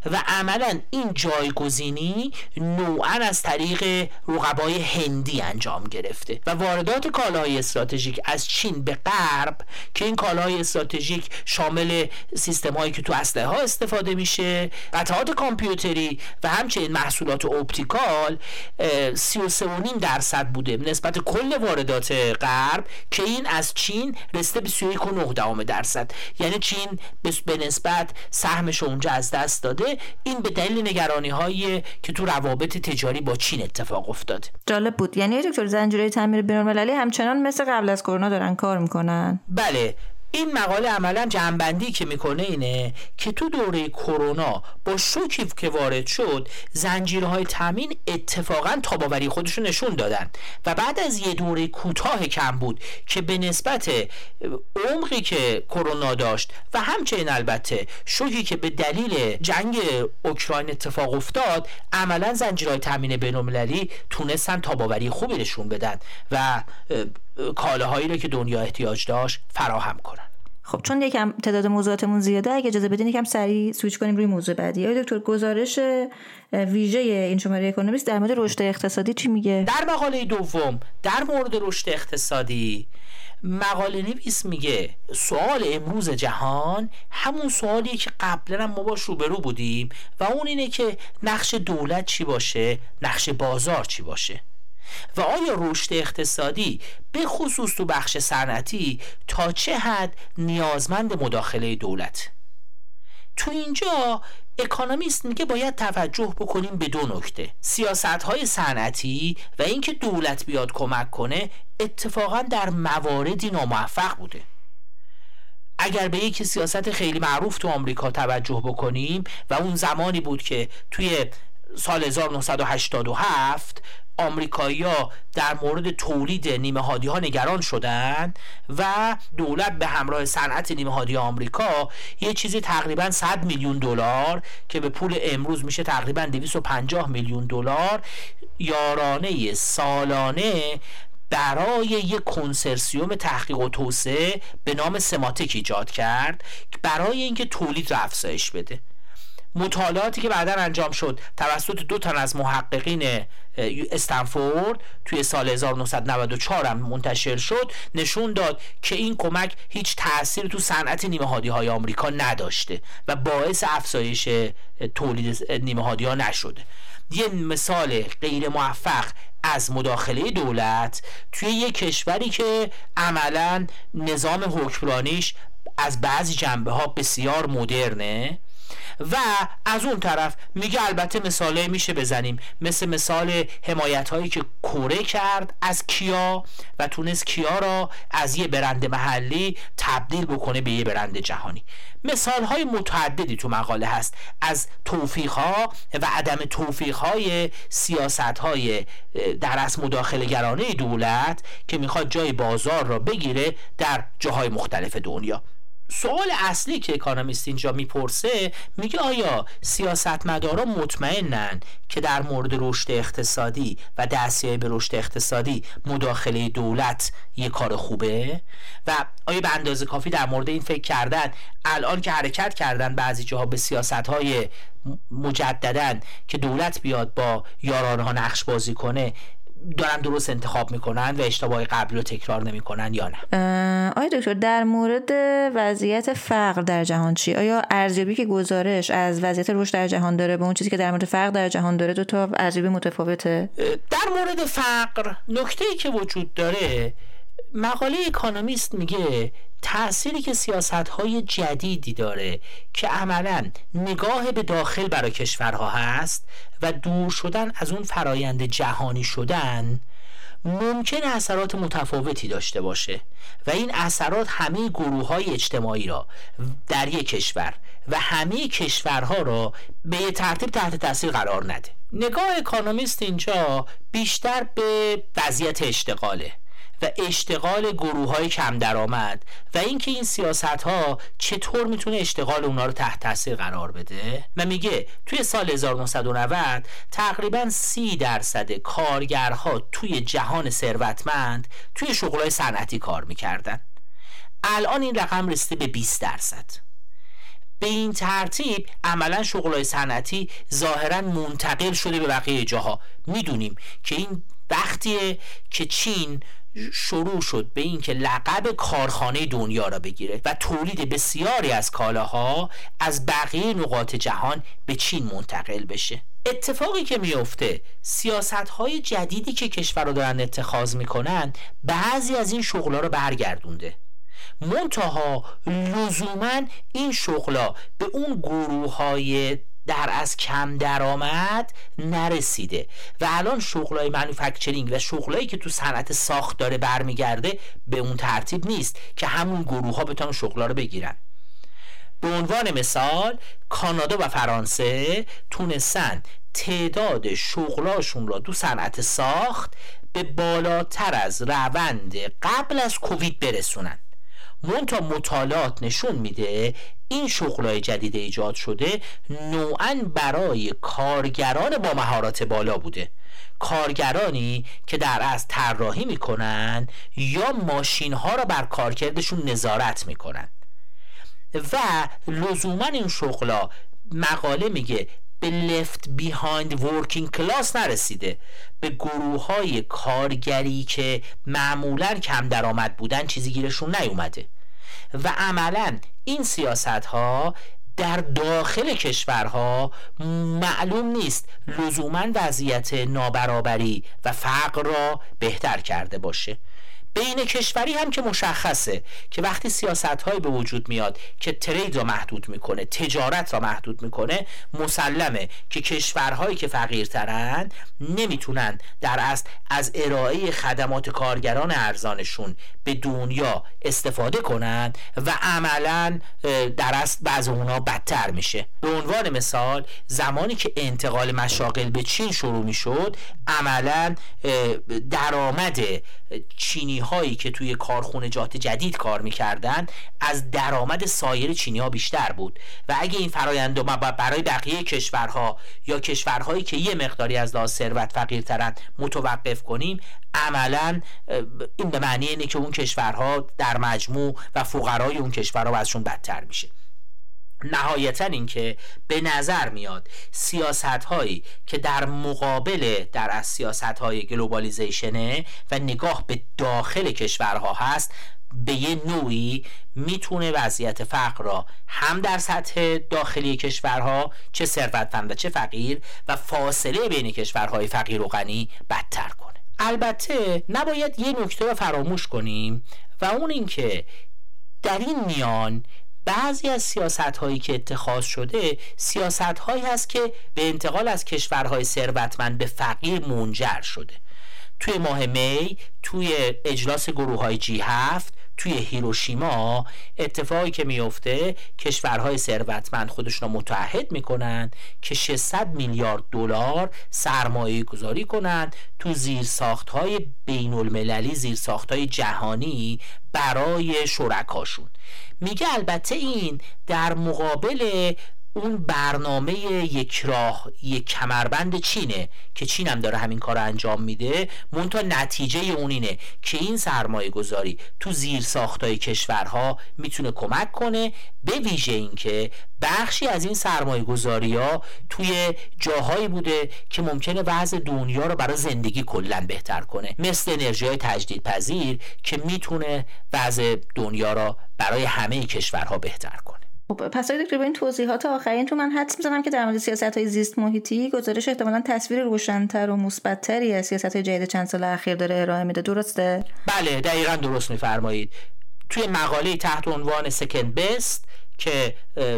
و عملا این جایگزینی نوعا از طریق رقبای هندی انجام گرفته و واردات کالاهای استراتژیک از چین به غرب که این کالاهای استراتژیک شامل سیستم هایی که تو اسلحه ها استفاده میشه قطعات کامپیوتری و همچنین محصولات optical 33.5 درصد بوده نسبت کل واردات غرب که این از چین رسیده به 31.9 درصد. یعنی چین به نسبت سهمش اونجا از دست داده این به دلیل نگرانی هایی که تو روابط تجاری با چین اتفاق افتاد. جالب بود. یعنی دکتر زنجیره تامین بین‌المللی همچنان مثل قبل از کرونا دارن کار می‌کنن. بله. این مقاله عملا جنبندی که می‌کنه اینه که تو دوره کرونا با شوکی که وارد شد زنجیرهای تامین اتفاقا تاباوری خودشون نشون دادن. و بعد از یه دوره کوتاه کم بود که به نسبت عمقی که کرونا داشت و همچنین البته شوکی که به دلیل جنگ اوکراین اتفاق افتاد عملا زنجیرهای تامین بین‌المللی تونستن تاباوری خوبی نشون بدن. و کالاهایی رو که دنیا احتیاج داشت فراهم کنن. خب چون یکم تعداد موضوعاتمون زیاده اگه اجازه بدین یکم سریع سویچ کنیم روی موضوع بعدی. آقای دکتر گزارش ویژه این شماره اکونومیست در مورد رشد اقتصادی چی میگه؟ در مقاله دوم در مورد رشد اقتصادی مقاله نویس میگه سوال امروز جهان همون سوالیه که قبلا ما باش روبرو بودیم و اون اینه که نقش دولت چی باشه؟ نقش بازار چی باشه؟ و آیا رشد اقتصادی به خصوص تو بخش صنعتی تا چه حد نیازمند مداخله دولت؟ تو اینجا اکانومیست میگه باید توجه بکنیم به دو نکته سیاست های صنعتی و اینکه دولت بیاد کمک کنه اتفاقا در مواردی ناموفق بوده. اگر به یک سیاست خیلی معروف تو آمریکا توجه بکنیم و اون زمانی بود که توی سال 1987 آمریکایی‌ها در مورد تولید نیمه هادی ها نگران شدند و دولت به همراه صنعت نیمه هادی آمریکا یه چیزی تقریبا 100 میلیون دلار که به پول امروز میشه تقریبا 250 میلیون دلار یارانه سالانه برای یک کنسرسیوم تحقیق و توسعه به نام سماتک ایجاد کرد برای اینکه تولید رو افزایش بده. مطالعاتی که بعدا انجام شد توسط دو تن از محققین استنفورد توی سال 1994 هم منتشر شد نشون داد که این کمک هیچ تاثیر تو صنعت نیمه هادی های آمریکا نداشته و باعث افزایش تولید نیمه هادی ها نشده. یه مثال غیر موفق از مداخله دولت توی یه کشوری که عملا نظام حکمرانیش از بعضی جنبه ها بسیار مدرنه و از اون طرف میگه البته مثاله میشه بزنیم. مثل مثال حمایت هایی که کره کرد از کیا و تونست کیا را از یه برند محلی تبدیل بکنه به یه برند جهانی. مثال های متعددی تو مقاله هست. از توفیق ها و عدم توفیق های سیاست های در از مداخله گرانه دولت که می‌خواد جای بازار را بگیره در جاهای مختلف دنیا. سوال اصلی که اکانومیست اینجا می‌پرسه میگه آیا سیاستمدارا مطمئنن که در مورد رشد اقتصادی و دستیابی به رشد اقتصادی مداخله دولت یه کار خوبه؟ و آیا به اندازه کافی در مورد این فکر کردن الان که حرکت کردن بعضی جاها به سیاست های مجددن که دولت بیاد با یارانه ها نقش بازی کنه دارن درست انتخاب می‌کنن و اشتباه قبلی رو تکرار نمی‌کنن یا نه؟ آیا دکتر در مورد وضعیت فقر در جهان چی؟ آیا ارزیابی که گزارش از وضعیت رشد در جهان داره به اون چیزی که در مورد فقر در جهان داره دو تا ارزیابی متفاوته؟ در مورد فقر نکته ای که وجود داره مقاله اکانومیست میگه تأثیری که سیاست های جدیدی داره که عملا نگاه به داخل برای کشورها هست و دور شدن از اون فرایند جهانی شدن ممکن اثرات متفاوتی داشته باشه و این اثرات همه گروه های اجتماعی را در یک کشور و همه کشورها را به ترتیب تحت تاثیر قرار نده. نگاه اکانومیست اینجا بیشتر به وضعیت اشتغاله. و اشتغال گروه های کم درآمد و اینکه این سیاست ها چطور می‌تونه اشتغال اونا رو تحت تاثیر قرار بده؟ و میگه توی سال 1990 تقریبا 30 درصد کارگرها توی جهان ثروتمند توی شغلای صنعتی کار می‌کردن. الان این رقم رسیده به 20 درصد. به این ترتیب عملا شغلای صنعتی ظاهرا منتقل شده به بقیه جاها. می‌دونیم که این وقتیه که چین شروع شد به اینکه لقب کارخانه دنیا را بگیره و تولید بسیاری از کالاها از بقیه نقاط جهان به چین منتقل بشه. اتفاقی که میفته سیاست های جدیدی که کشور رو دارن اتخاذ می‌کنن بعضی از این شغلا رو برگردونده. منتها لزوما این شغلا به اون گروه های در از کم درآمد نرسیده. و الان شغلای مانیفکتچرینگ و شغلایی که تو صنعت ساخت داره برمیگرده به اون ترتیب نیست که همون گروه ها بتونن شغلا رو بگیرن. به عنوان مثال کانادا و فرانسه تونستن تعداد شغلاشون را تو صنعت ساخت به بالاتر از روند قبل از کووید برسونن. مونتا مطالعات نشون میده این شغلای جدید ایجاد شده نوعا برای کارگران با مهارت بالا بوده. کارگرانی که در از طراحی می‌کنن یا ماشین ها را بر کارکردشون نظارت می‌کنن. و لزوما این شغلا مقاله میگه به لفت بیهایند ورکینگ کلاس نرسیده. به گروه های کارگری که معمولا کم درآمد بودن چیزی گیرشون نیومده. و عملا این سیاست ها در داخل کشورها معلوم نیست لزوما وضعیت نابرابری و فقر را بهتر کرده باشه. بین کشوری هم که مشخصه که وقتی سیاست های به وجود میاد که ترید را محدود می‌کنه تجارت را محدود می‌کنه مسلمه که کشورهایی که فقیرترن نمی‌تونن در اصل از ارائه خدمات کارگران ارزانشون به دنیا استفاده کنند و عملا در اصل بعض اونا بدتر میشه. به عنوان مثال زمانی که انتقال مشاغل به چین شروع می‌شد عملا درآمد چینی هایی که توی کارخونجات جدید کار می‌کردن از درآمد سایر چینی ها بیشتر بود. و اگه این فرایند برای بقیه کشورها یا کشورهایی که یه مقداری از لحاظ ثروت فقیرترن متوقف کنیم عملا این به معنی اینه که اون کشورها در مجموع و فقرای اون کشورها ازشون بدتر میشه. نهایتا اینکه به نظر میاد سیاست هایی که در مقابل در از سیاست های گلوبالیزیشنه و نگاه به داخل کشورها هست به یه نوعی می‌تونه وضعیت فقر را هم در سطح داخلی کشورها چه ثروتمند و چه فقیر و فاصله بین کشورهای فقیر و غنی بدتر کنه. البته نباید یه نکته رو فراموش کنیم و اون اینکه در این میان بعضی از سیاست هایی که اتخاذ شده سیاست هایی هست که به انتقال از کشورهای ثروتمند به فقیر منجر شده. توی ماه می توی اجلاس گروه های جی هفت توی هیروشیما اتفاقی که میفته کشورهای ثروتمند خودشون رو متحد می‌کنن که 600 میلیارد دلار سرمایه گذاری کنند تو زیرساخت های بین المللی زیرساخت های جهانی برای شرکاشون. میگه البته این در مقابل اون برنامه یک راه یک کمربند چینه که چین هم داره همین کار انجام میده. مونتا نتیجه اون اینه که این سرمایه گذاری تو زیر ساختای کشورها می‌تونه کمک کنه به ویژه اینکه بخشی از این سرمایه گذاری ها توی جاهایی بوده که ممکنه وضع دنیا رو برای زندگی کلا بهتر کنه. مثل انرژی های تجدید پذیر که می‌تونه وضع دنیا را برای همه کشورها بهتر کنه. خب پس دکتر با این توضیحات آخرین تو من حدس می‌زنم که در مورد سیاست های زیست محیطی گزارش احتمالا تصویر روشنتر و مثبتتری از سیاست های جدید چند سال اخیر داره ارائه میده. درسته؟ بله دقیقا درست میفرمایید. توی مقاله تحت عنوان سکند بست که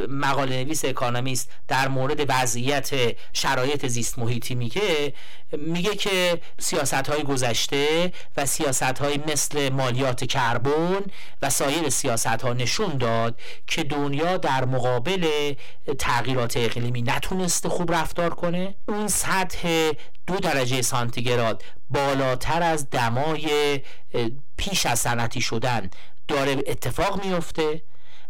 مقاله نویس اکانومیست در مورد وضعیت شرایط زیست محیطی میگه میگه که سیاست های گذشته و سیاست های مثل مالیات کربن و سایر سیاست ها نشون داد که دنیا در مقابل تغییرات اقلیمی نتونسته خوب رفتار کنه. اون سطح دو درجه سانتیگراد بالاتر از دمای پیش از سنتی شدن داره اتفاق میفته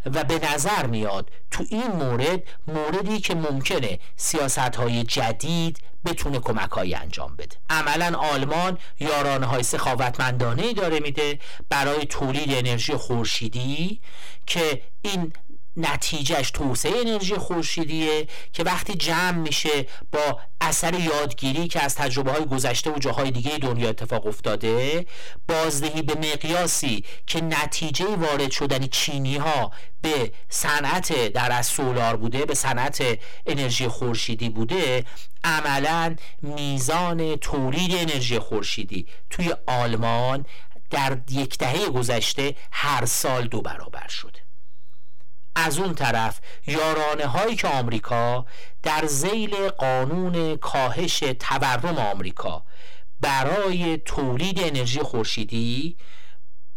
و به نظر میاد تو این مورد موردی که ممکنه سیاست های جدید بتونه کمک های انجام بده. عملا آلمان یارانه های سخاوتمندانه داره میده برای تولید انرژی خورشیدی که این نتیجهش توسعه انرژی خورشیدیه که وقتی جمع میشه با اثر یادگیری که از تجربه های گذشته و جاهای دیگه دنیا اتفاق افتاده بازدهی به مقیاسی که نتیجه وارد شدن چینی ها به صنعت در از سولار بوده به صنعت انرژی خورشیدی بوده عملا میزان تولید انرژی خورشیدی توی آلمان در یک دهه گذشته هر سال دو برابر شده. از اون طرف یارانه هایی که آمریکا در زیل قانون کاهش تورم آمریکا برای تولید انرژی خورشیدی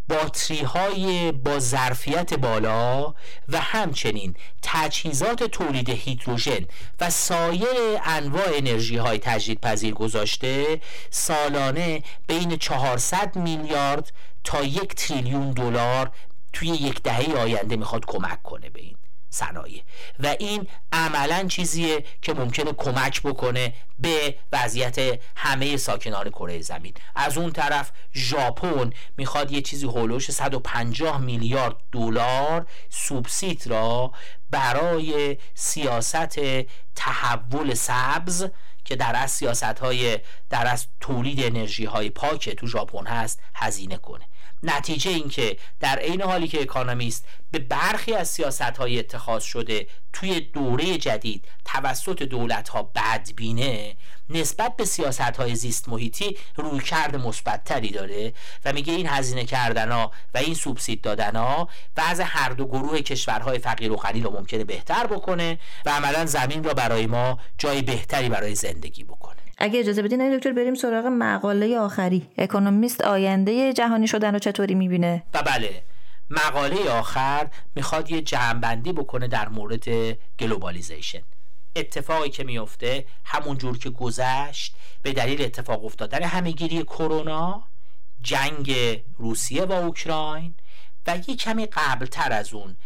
باتری های با ظرفیت بالا و همچنین تجهیزات تولید هیدروژن و سایر انواع انرژی های تجدید پذیر گذاشته سالانه بین 400 میلیارد تا یک تریلیون دلار توی یک دهه آینده می‌خواد کمک کنه به این صنایع. و این عملا چیزیه که ممکنه کمک بکنه به وضعیت همه ساکنان کره زمین. از اون طرف ژاپن می‌خواد یه چیزی هولوش 150 میلیارد دلار سوبسید را برای سیاست تحول سبز که در از سیاست های در از تولید انرژی های پاک تو ژاپن هست هزینه کنه. نتیجه این که در عین حالی که اکانومیست به برخی از سیاست های اتخاذ شده توی دوره جدید توسط دولت ها بدبینه نسبت به سیاست های زیست محیطی رویکرد مثبتتری داره و میگه این هزینه کردن ها و این سوبسید دادن ها وضع هر دو گروه کشورهای فقیر و غنی رو ممکنه بهتر بکنه و عملا زمین را برای ما جای بهتری برای زندگی بکنه. اگه اجازه بدین دکتر بریم سراغ مقاله آخری. اکونومیست آینده جهانی شدن رو چطوری می‌بینه؟ و بله مقاله آخر می‌خواد یه جمعبندی بکنه در مورد globalization. اتفاقی که میفته همون جور که گذشت به دلیل اتفاق افتادن همه‌گیری کرونا جنگ روسیه و اوکراین و یه کمی قبلتر از اون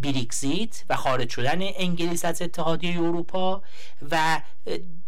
بریکزیت و خارج شدن انگلیس از اتحادیه اروپا و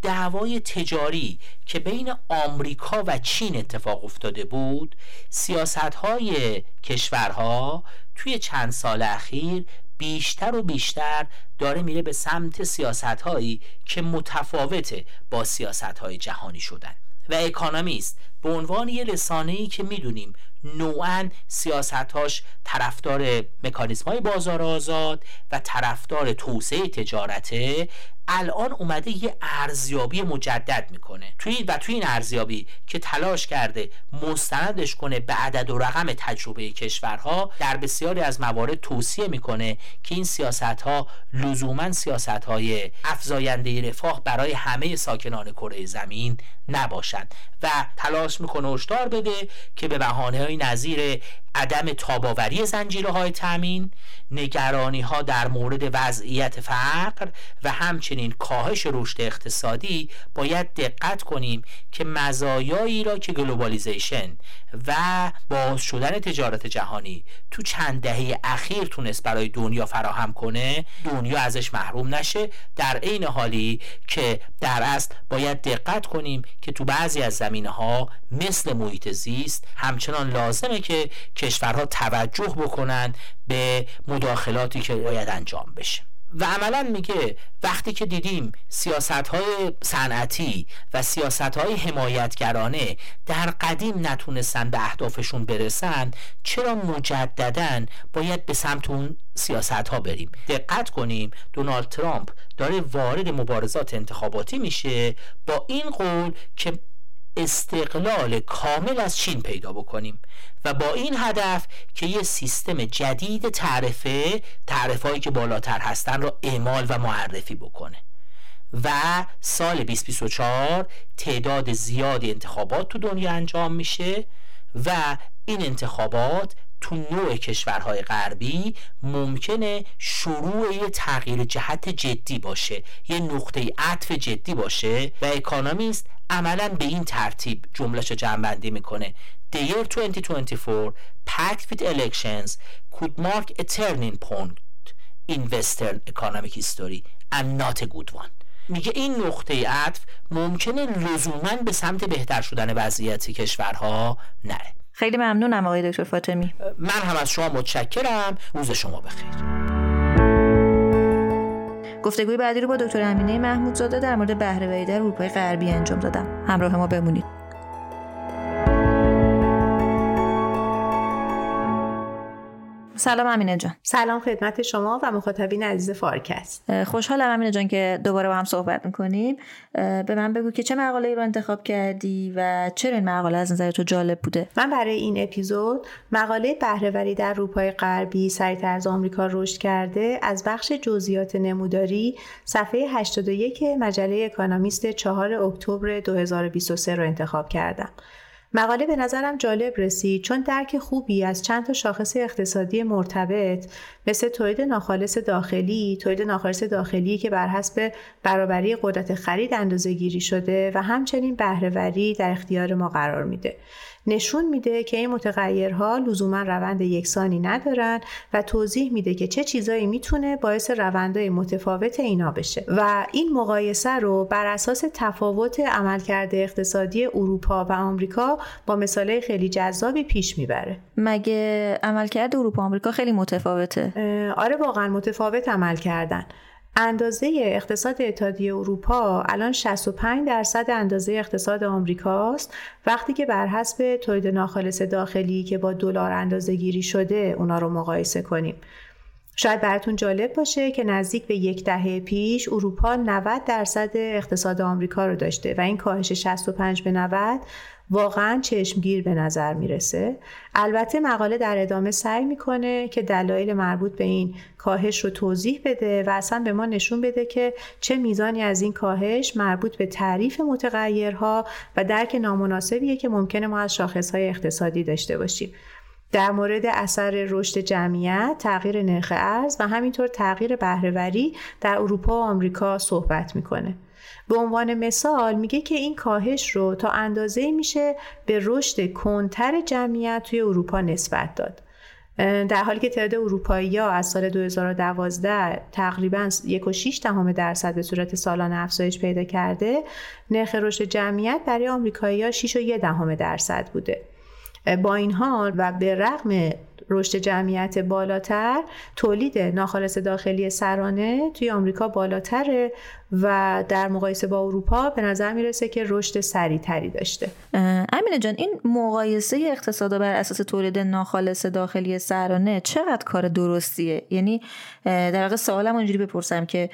دعوای تجاری که بین آمریکا و چین اتفاق افتاده بود سیاست های کشورها توی چند سال اخیر بیشتر و بیشتر داره میره به سمت سیاست هایی که متفاوته با سیاست های جهانی شدن. و اکانومیست به عنوان یه رسانه ای که می‌دونیم نوعا سیاستاش طرفدار مکانیزم های بازار آزاد و طرفدار توسعه تجارته الان اومده یه ارزیابی مجدد می‌کنه. توی و توی این ارزیابی که تلاش کرده مستندش کنه به عدد و رقم تجربه کشورها در بسیاری از موارد توصیه می‌کنه که این سیاست ها لزوما سیاست های افزاینده رفاه برای همه ساکنان کره زمین نباشند. و تلاش می‌کنه هشدار بده که به بهانه های نظیر عدم تاب‌آوری زنجیره های تامین نگرانی ها در مورد وضعیت فقر و همچنین کاهش رشد اقتصادی باید دقت کنیم که مزایایی را که globalization و باز شدن تجارت جهانی. تو چند دهه اخیر تونست برای دنیا فراهم کنه دنیا ازش محروم نشه. در عین حالی که در اصل باید دقت کنیم که تو بعضی از زمینه ها مثل محیط زیست همچنان لازمه که کشورها توجه بکنن به مداخلاتی که باید انجام بشه. و عملا میگه وقتی که دیدیم سیاست های صنعتی و سیاست های حمایتگرانه در قدیم نتونستن به اهدافشون برسن چرا مجددا باید به سمت اون سیاست ها بریم؟ دقت کنیم دونالد ترامپ داره وارد مبارزات انتخاباتی میشه با این قول که استقلال کامل از چین پیدا بکنیم و با این هدف که یه سیستم جدید تعرفه تعرفه که بالاتر هستن را اعمال و معرفی بکنه. و سال 2024 تعداد زیادی انتخابات تو دنیا انجام میشه و این انتخابات تو نوع کشورهای غربی ممکنه شروع یه تغییر جهت جدی باشه یه نقطه عطف جدی باشه و اکانومیست عملا به این ترتیب جملش رو جمع می‌کنه. The year 2024 packed with elections could mark a turning point in western economic history. And not a good one. میگه این نقطه عطف ممکنه لزوما به سمت بهتر شدن وضعیت کشورها نره. خیلی ممنونم آقای دکتر فاطمی. من هم از شما متشکرم. روز شما بخیر. گفتگوی بعدی رو با دکتر امینه محمودزاده در مورد بهرهوری در اروپای غربی انجام دادم. همراه ما بمونید. سلام امینه جان. سلام خدمت شما و مخاطبین عزیز فارکست. خوشحالم امینه جان که دوباره با هم صحبت می‌کنیم. به من بگو که چه مقاله ای رو انتخاب کردی و چرا این مقاله از نظر تو جالب بوده؟ من برای این اپیزود مقاله بهرهوری در اروپای غربی سریعتر از آمریکا رشد کرده. از بخش جزئیات نموداری صفحه 81 مجله اکانومیست 4 اکتبر 2023 رو انتخاب کردم. مقاله به نظرم جالب رسید چون درک خوبی از چند تا شاخص اقتصادی مرتبط مثل تولید ناخالص داخلی، تولید ناخالص داخلی که بر حسب برابری قدرت خرید اندازه گیری شده و همچنین بهرهوری در اختیار ما قرار میده. نشون میده که این متغیرها لزوما روند یکسانی ندارن و توضیح میده که چه چیزایی می‌تونه باعث روندهای متفاوت اینا بشه. و این مقایسه رو بر اساس تفاوت عملکرد اقتصادی اروپا و آمریکا با مثاله خیلی جذابی پیش می‌بره. مگه عملکرد اروپا و آمریکا خیلی متفاوته؟ آره واقعا متفاوت عمل کردن. اندازه اقتصاد اتحادیه اروپا الان 65 درصد اندازه اقتصاد آمریکاست. وقتی که بر حسب تولید ناخالص داخلی که با دلار اندازه گیری شده اونا رو مقایسه کنیم. شاید براتون جالب باشه که نزدیک به یک دهه پیش اروپا 90 درصد اقتصاد آمریکا رو داشته و این کاهش 65 به 90 واقعا چشمگیر به نظر می‌رسه البته مقاله در ادامه سعی می‌کنه که دلایل مربوط به این کاهش رو توضیح بده و اصلا به ما نشون بده که چه میزانی از این کاهش مربوط به تعریف متغیرها و درک نامناسبیه که ممکنه ما از شاخصهای اقتصادی داشته باشیم در مورد اثر رشد جمعیت، تغییر نرخ ارز و همینطور تغییر بهرهوری در اروپا و آمریکا صحبت می‌کنه. به عنوان مثال میگه که این کاهش رو تا اندازه میشه به رشد کنتر جمعیت توی اروپا نسبت داد. در حالی که تعداد اروپایی ها از سال 2012 تقریبا 1.6 دهم درصد به صورت سالانه افزایش پیدا کرده نرخ رشد جمعیت برای آمریکایی ها 6.1 دهم درصد بوده با این حال و به رغم رشد جمعیت بالاتر تولید ناخالص داخلی سرانه توی آمریکا بالاتره و در مقایسه با اروپا به نظر می‌رسه که رشد سریعتری داشته. امینه جان این مقایسه اقتصاد بر اساس تولید ناخالص داخلی سرانه چقدر کار درستیه؟ یعنی در واقع سوالم اونجوری بپرسم که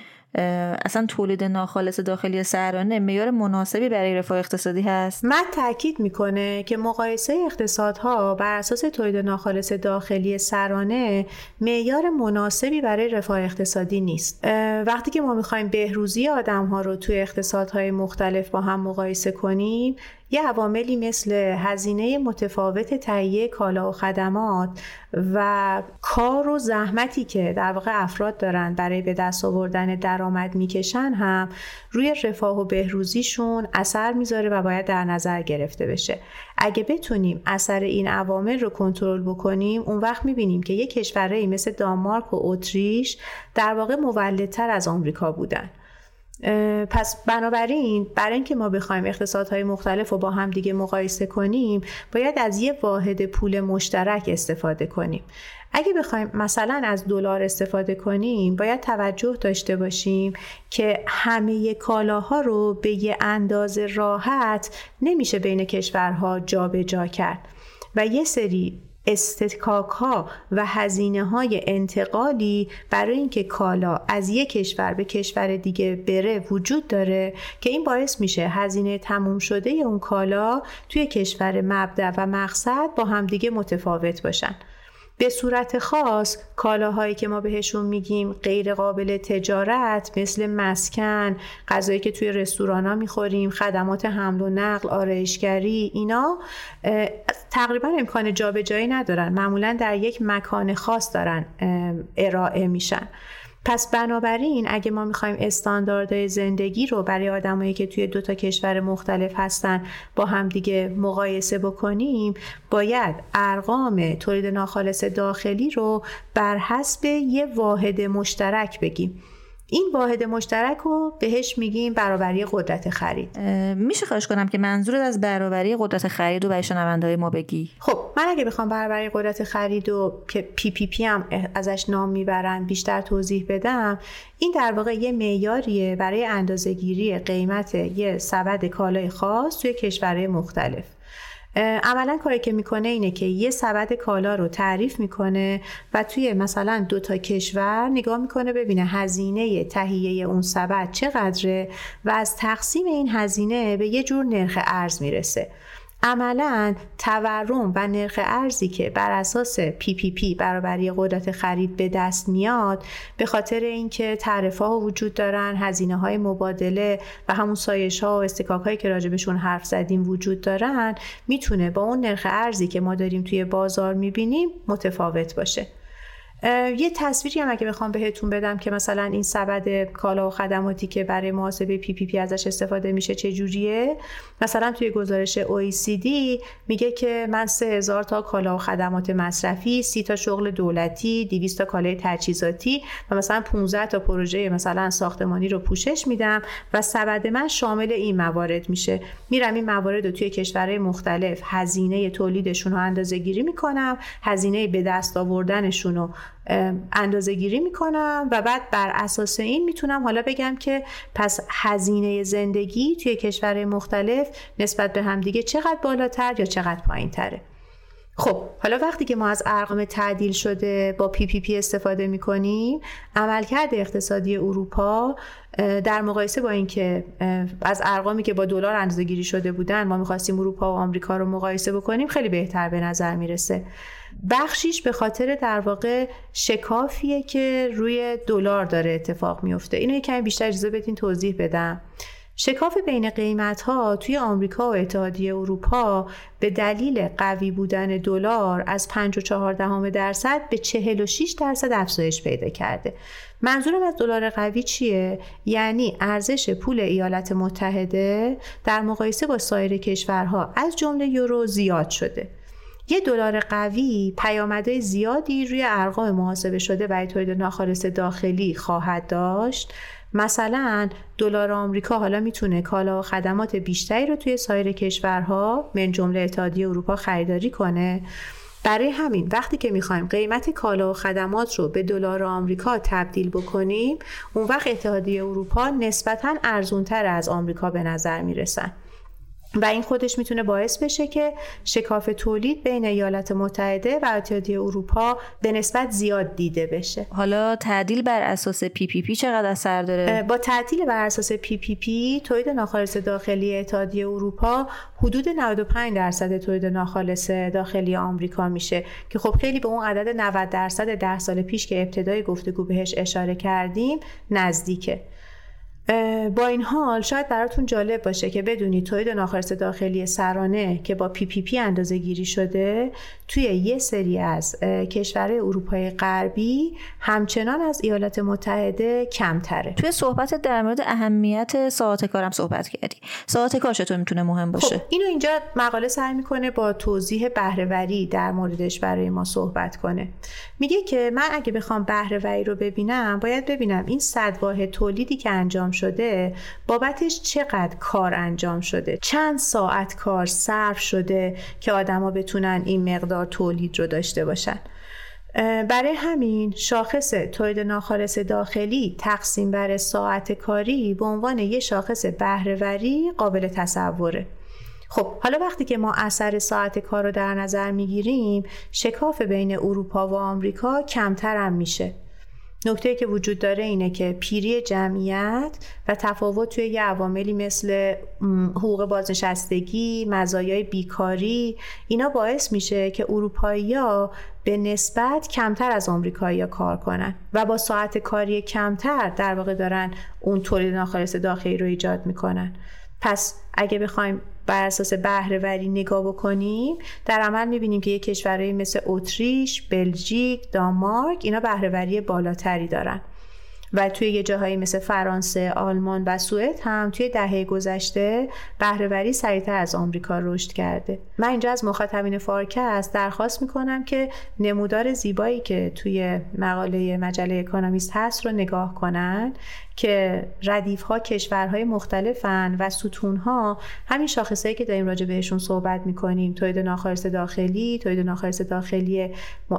اصلا تولید ناخالص داخلی سرانه معیار مناسبی برای رفاه اقتصادی هست. من تاکید می‌کنه که مقایسه اقتصادها بر اساس تولید ناخالص داخلی سرانه معیار مناسبی برای رفاه اقتصادی نیست. وقتی که ما می‌خوایم بهروزی آدم ها رو توی اقتصادهای مختلف با هم مقایسه کنیم یه عواملی مثل هزینه متفاوت تهیه کالا و خدمات و کار و زحمتی که در واقع افراد دارن برای به دست آوردن درآمد می‌کشن هم روی رفاه و بهروزیشون اثر می‌ذاره و باید در نظر گرفته بشه. اگه بتونیم اثر این عوامل رو کنترل بکنیم اون وقت می‌بینیم که یک کشورهایی مثل دانمارک و اتریش در واقع مولدتر از آمریکا بودن. پس بنابراین برای اینکه ما بخوایم اقتصادهای مختلف رو با هم دیگه مقایسه کنیم باید از یه واحد پول مشترک استفاده کنیم. اگه بخوایم مثلا از دلار استفاده کنیم باید توجه داشته باشیم که همه کالاها رو به یه اندازه راحت نمیشه بین کشورها جابجا جا کرد. و یه سری استکاک ها و هزینه های انتقالی برای اینکه کالا از یک کشور به کشور دیگه بره وجود داره که این باعث میشه هزینه تموم شده اون کالا توی کشور مبدع و مقصد با همدیگه متفاوت باشن. به صورت خاص کالاهایی که ما بهشون میگیم غیر قابل تجارت مثل مسکن غذایی که توی رستوران ها می‌خوریم خدمات حمل و نقل آرایشگری اینا تقریبا امکان جابجایی ندارن. معمولا در یک مکان خاص دارن ارائه میشن. پس بنابراین اگه ما می‌خوایم استانداردهای زندگی رو برای آدمایی که توی دو تا کشور مختلف هستن با همدیگه مقایسه بکنیم باید ارقام تولید ناخالص داخلی رو بر حسب یه واحد مشترک بگیم. این واحد مشترک رو بهش میگیم برابری قدرت خرید. میشه خواهش کنم که منظورت از برابری قدرت خرید و برای شنونده ما بگی؟ خب من اگه بخوام برابری قدرت خرید و که PPP هم ازش نام می‌برن بیشتر توضیح بدم این در واقع یه معیاریه برای اندازهگیری قیمت یه سبد کالای خاص توی کشورهای مختلف. عملا کاری که می‌کنه اینه که یه سبد کالا رو تعریف می‌کنه و توی مثلا دو تا کشور نگاه می‌کنه ببینه هزینه تهیه اون سبد چقدره و از تقسیم این هزینه به یه جور نرخ ارز می‌رسه. عملا تورم و نرخ ارزی که بر اساس PPP برابری قدرت خرید به دست میاد به خاطر اینکه تعرفه ها وجود دارن هزینه های مبادله و همون سایش ها و اصطکاک هایی که راجبشون حرف زدیم وجود دارن می‌تونه با اون نرخ ارزی که ما داریم توی بازار می‌بینیم متفاوت باشه. یه تصویری هم اگه بخوام بهتون بدم که مثلا این سبد کالا و خدماتی که برای محاسبه PPP ازش استفاده میشه چه جوریه مثلا توی گزارش OECD میگه که من 3000 تا کالا و خدمات مصرفی 30 تا شغل دولتی 200 تا کالای تجهیزاتی و مثلا 15 تا پروژه مثلا ساختمانی رو پوشش میدم و سبد من شامل این موارد میشه. میرم این موارد رو توی کشورهای مختلف هزینه تولیدشون رو اندازه گیری می‌کنم هزینه به دست آوردنشون رو اندازه گیری می‌کنم و بعد بر اساس این می‌تونم حالا بگم که پس هزینه زندگی توی کشور مختلف نسبت به همدیگه چقدر بالاتر یا چقدر پایین تره خب حالا وقتی که ما از ارقام تعدیل شده با PPP استفاده می‌کنیم عملکرد اقتصادی اروپا در مقایسه با اینکه از ارقامی که با دلار اندازه گیری شده بودن ما می‌خواستیم اروپا و آمریکا رو مقایسه بکنیم خیلی بهتر به نظر می‌رسه. بخشیش به خاطر در واقع شکافیه که روی دلار داره اتفاق میفته اینو یکمی بیشتر اجازه بدین توضیح بدم شکاف بین قیمت ها توی آمریکا و اتحادیه اروپا به دلیل قوی بودن دلار از 5.4 درصد به 46 درصد افزایش پیدا کرده. منظورم از دلار قوی چیه؟ یعنی ارزش پول ایالات متحده در مقایسه با سایر کشورها از جمله یورو زیاد شده. یه دلار قوی پیامدهای زیادی روی ارقام محاسبه شده برای تولید ناخالص داخلی خواهد داشت. مثلا دلار آمریکا حالا می‌تونه کالا و خدمات بیشتری رو توی سایر کشورها من جمله اتحادیه اروپا خریداری کنه. برای همین وقتی که می‌خوایم قیمت کالا و خدمات رو به دلار آمریکا تبدیل بکنیم اون وقت اتحادیه اروپا نسبتا ارزونتر از آمریکا به نظر می‌رسن. و این خودش می‌تونه باعث بشه که شکاف تولید بین ایالات متحده و اتحادیه اروپا به نسبت زیاد دیده بشه. حالا تعدیل بر اساس PPP چقدر اثر داره؟ با تعدیل بر اساس PPP تولید ناخالص داخلی اتحادیه اروپا حدود 95 درصد تولید ناخالص داخلی آمریکا میشه که خب خیلی به اون عدد 90 درصد ده سال پیش که ابتدای گفتگو بهش اشاره کردیم نزدیکه. با این حال شاید براتون جالب باشه که بدونید تولید ناخالص داخلی سرانه که با PPP اندازه گیری شده توی یه سری از کشورهای اروپای غربی همچنان از ایالات متحده کمتره. توی صحبت در مورد اهمیت ساعت کارم صحبت کردی. ساعت کار چطور می‌تونه مهم باشه. خب اینو اینجا مقاله سعی می‌کنه با توضیح بهرهوری در موردش برای ما صحبت کنه. میگه که من اگه بخوام بهرهوری رو ببینم باید ببینم این صد واحد تولیدی که انجام شده بابتش چقدر کار انجام شده؟ چند ساعت کار صرف شده که آدما بتونن این مقدار تولید رو داشته باشن؟ برای همین شاخص تولید ناخالص داخلی تقسیم بر ساعت کاری به عنوان یک شاخص بهرهوری قابل تصوره. خب حالا وقتی که ما اثر ساعت کار رو در نظر می‌گیریم شکاف بین اروپا و آمریکا کمتر هم میشه. نکته که وجود داره اینه که پیری جمعیت و تفاوت توی یه عواملی مثل حقوق بازنشستگی، مزایای بیکاری اینا باعث میشه که اروپایی‌ها به نسبت کمتر از آمریکایی‌ها کار کنن و با ساعت کاری کمتر در واقع دارن اون تولید ناخالص داخلی رو ایجاد می‌کنن. پس اگه بخوایم بر اساس بهرهوری نگاه بکنیم در عمل می‌بینیم که یک کشورهایی مثل اتریش، بلژیک، دانمارک اینا بهرهوری بالاتری دارن و توی یه جاهایی مثل فرانسه، آلمان و سوئد هم توی دهه گذشته بهرهوری سریعتر از آمریکا رشد کرده. من اینجا از مخاطبین فارکست درخواست می‌کنم که نمودار زیبایی که توی مقاله مجله اکونومیست هست رو نگاه کنن که ردیف ها کشورهای مختلفن و ستون ها همین شاخصهایی که داریم راجع بهشون صحبت می‌کنیم تولید ناخالص داخلی تولید ناخالص داخلی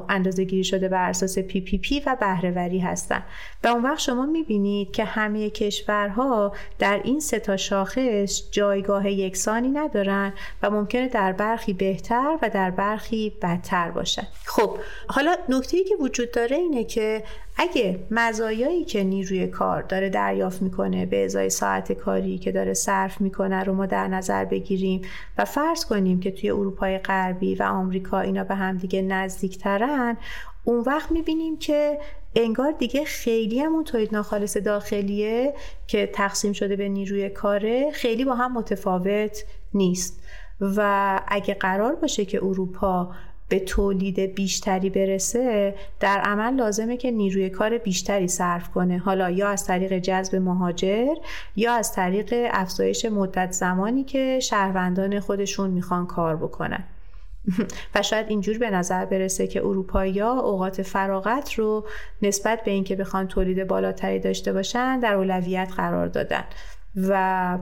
اندازه گیری شده بر اساس PPP و بهرهوری هستن. و اون وقت شما می‌بینید که همه کشورها در این سه تا شاخص جایگاه یکسانی ندارن و ممکنه در برخی بهتر و در برخی بدتر باشن خب حالا نکته که وجود داره اینه که اگه مزایایی که نیروی کار داره دریافت می‌کنه به ازای ساعت کاری که داره صرف می‌کنه رو ما در نظر بگیریم و فرض کنیم که توی اروپای غربی و آمریکا اینا به هم دیگه نزدیکترن اون وقت می‌بینیم که انگار دیگه خیلی همون تولید ناخالص داخلیه که تقسیم شده به نیروی کاره خیلی با هم متفاوت نیست. و اگه قرار باشه که اروپا به تولید بیشتری برسه در عمل لازمه که نیروی کار بیشتری صرف کنه. حالا یا از طریق جذب مهاجر یا از طریق افزایش مدت زمانی که شهروندان خودشون می‌خوان کار بکنن. *laughs* و شاید اینجور به نظر برسه که اروپایی اوقات فراغت رو نسبت به اینکه بخوان تولید بالاتری داشته باشن در اولویت قرار دادن. و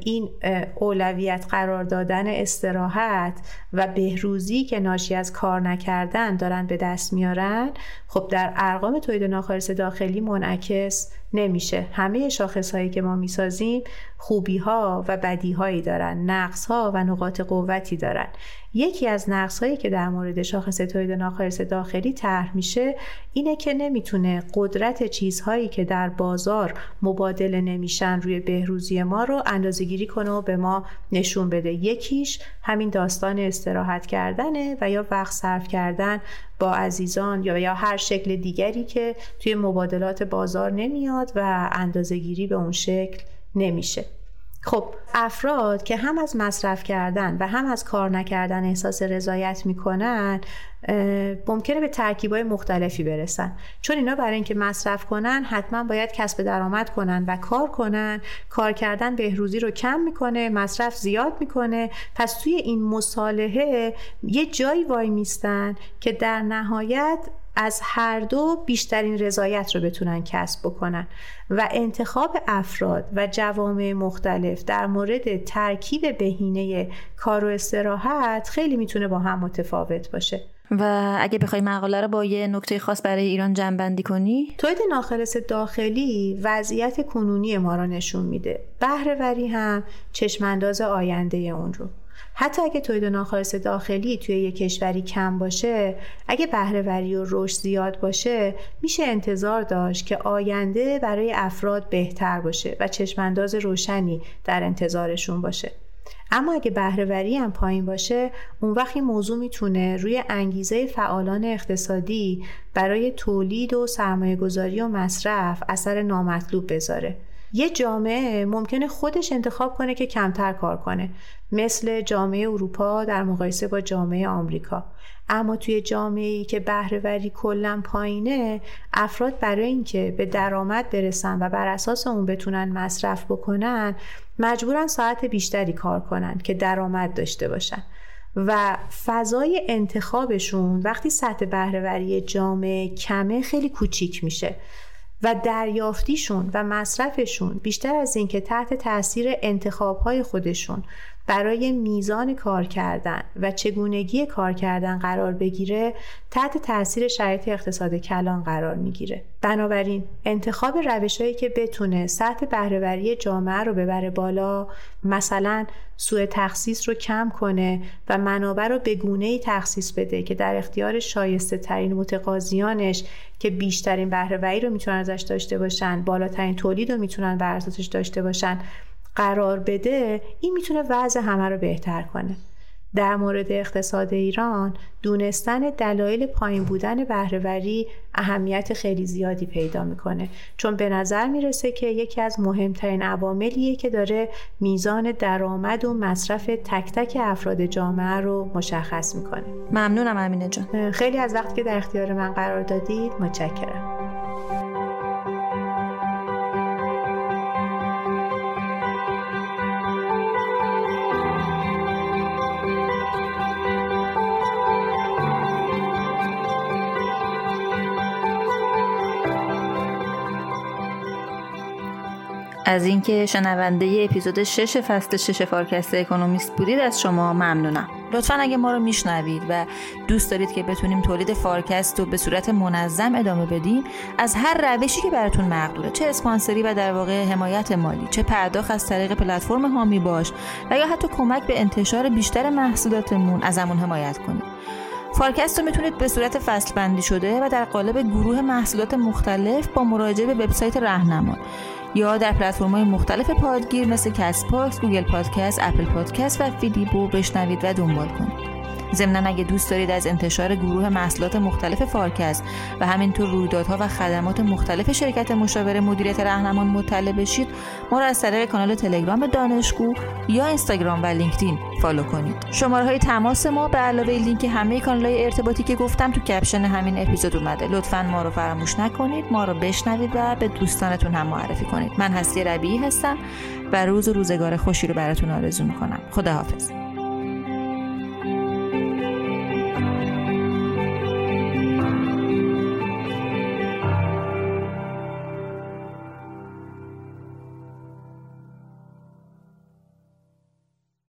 این اولویت قرار دادن استراحت و بهروزی که ناشی از کار نکردن دارن به دست میارن خب در ارقام تولید ناخالص داخلی منعکس نمیشه. همه شاخص هایی که ما می‌سازیم خوبی ها و بدی هایی دارن نقص ها و نقاط قوتی دارن. یکی از نقص هایی که در مورد شاخص تولید ناخالص داخلی طرح میشه اینه که نمی‌تونه قدرت چیزهایی که در بازار مبادله نمیشن روی بهروزی ما رو اندازه گیری کنه و به ما نشون بده. یکیش همین داستان استراحت کردنه و یا وقت صرف کردن با عزیزان یا یا هر شکل دیگری که توی مبادلات بازار نمیاد و اندازه گیری به اون شکل نمیشه. خب افراد که هم از مصرف کردن و هم از کار نکردن احساس رضایت می‌کنن ممکنه به ترکیبای مختلفی برسن. چون اینا برای اینکه مصرف کنن حتما باید کسب درآمد کنن و کار کنن. کار کردن بهروزی رو کم می‌کنه مصرف زیاد می‌کنه. پس توی این مصالحه یه جایی وای میستن که در نهایت از هر دو بیشترین رضایت رو بتونن کسب بکنن. و انتخاب افراد و جوامع مختلف در مورد ترکیب بهینه کار و استراحت خیلی می‌تونه با هم متفاوت باشه. و اگه بخوای مقاله رو با یه نکته خاص برای ایران جنبندی کنی؟ تولید ناخالص داخلی وضعیت کنونی ما را نشون میده. بهرهوری هم چشمانداز آینده اون رو. حتی اگه تولید ناخالص داخلی توی یک کشوری کم باشه اگه بهرهوری و رشد زیاد باشه میشه انتظار داشت که آینده برای افراد بهتر باشه و چشمانداز روشنی در انتظارشون باشه. اما اگه بهرهوری هم پایین باشه اون وقت این موضوع می‌تونه روی انگیزه فعالان اقتصادی برای تولید و سرمایه گذاری و مصرف اثر نامطلوب بذاره. یه جامعه ممکنه خودش انتخاب کنه که کمتر کار کنه. مثل جامعه اروپا در مقایسه با جامعه آمریکا. اما توی جامعه ای که بهرهوری کلا پایینه افراد برای اینکه به درآمد برسن و بر اساس اون بتونن مصرف بکنن مجبورن ساعت بیشتری کار کنن که درآمد داشته باشن. و فضای انتخابشون وقتی سطح بهرهوری جامعه کمه خیلی کوچیک میشه. و دریافتیشون و مصرفشون بیشتر از اینکه تحت تاثیر انتخابهای خودشون برای میزان کار کردن و چگونگی کار کردن قرار بگیره تحت تاثیر شرایط اقتصاد کلان قرار می‌گیره. بنابراین انتخاب روشهایی که بتونه سطح بهرهوری جامعه رو ببره بالا مثلا سوء تخصیص رو کم کنه و منابع رو به گونه ای تخصیص بده که در اختیار شایسته ترین متقاضیانش که بیشترین بهرهوری رو می‌تونن ازش داشته باشن بالاترین تولید رو می‌تونن بر اساسش داشته باشن قرار بده این می‌تونه وضع همه رو بهتر کنه. در مورد اقتصاد ایران دونستن دلایل پایین بودن بهرهوری اهمیت خیلی زیادی پیدا می‌کنه. چون به نظر می‌رسه که یکی از مهمترین عواملیه که داره میزان درآمد و مصرف تک تک افراد جامعه رو مشخص می‌کنه. ممنونم امینه جان. خیلی از وقتی که در اختیار من قرار دادید متشکرم. از اینکه شنونده ی اپیزود 6 فصل 6 فارکست اکونومیست بودید از شما ممنونم. لطفا اگه ما رو میشنوید و دوست دارید که بتونیم تولید فارکست رو به صورت منظم ادامه بدیم از هر روشی که براتون مقدوره چه اسپانسری و در واقع حمایت مالی چه پرداخت از طریق پلتفرم هامی باش و یا حتی کمک به انتشار بیشتر محصولاتمون ازمون حمایت کنید. فارکست رو می‌تونید به صورت فصل بندی شده و در قالب گروه محصولات مختلف با مراجعه به وبسایت رهنما یا در پلتفرم های مختلف پادگیر مثل Castbox، Google Podcast، Apple Podcast و فیدیبو بشنوید و دنبال کنید. ضمنا اگه دوست دارید از انتشار گروه محصولات مختلف فارکست و همینطور رویدادها و خدمات مختلف شرکت مشاور مدیریت رهنما مطلع بشید ما را از طریق کانال تلگرام دانشگو یا اینستاگرام و LinkedIn follow کنید. شماره های تماس ما به علاوه لینک همه کانال های ارتباطی که گفتم تو caption همین اپیزود اومده. لطفا ما رو فراموش نکنید ما رو بشنوید و به دوستانتون هم معرفی کنید. من هستی ربیعی هستم و روز و روزگار خوشی رو براتون آرزو می‌کنم. خداحافظ.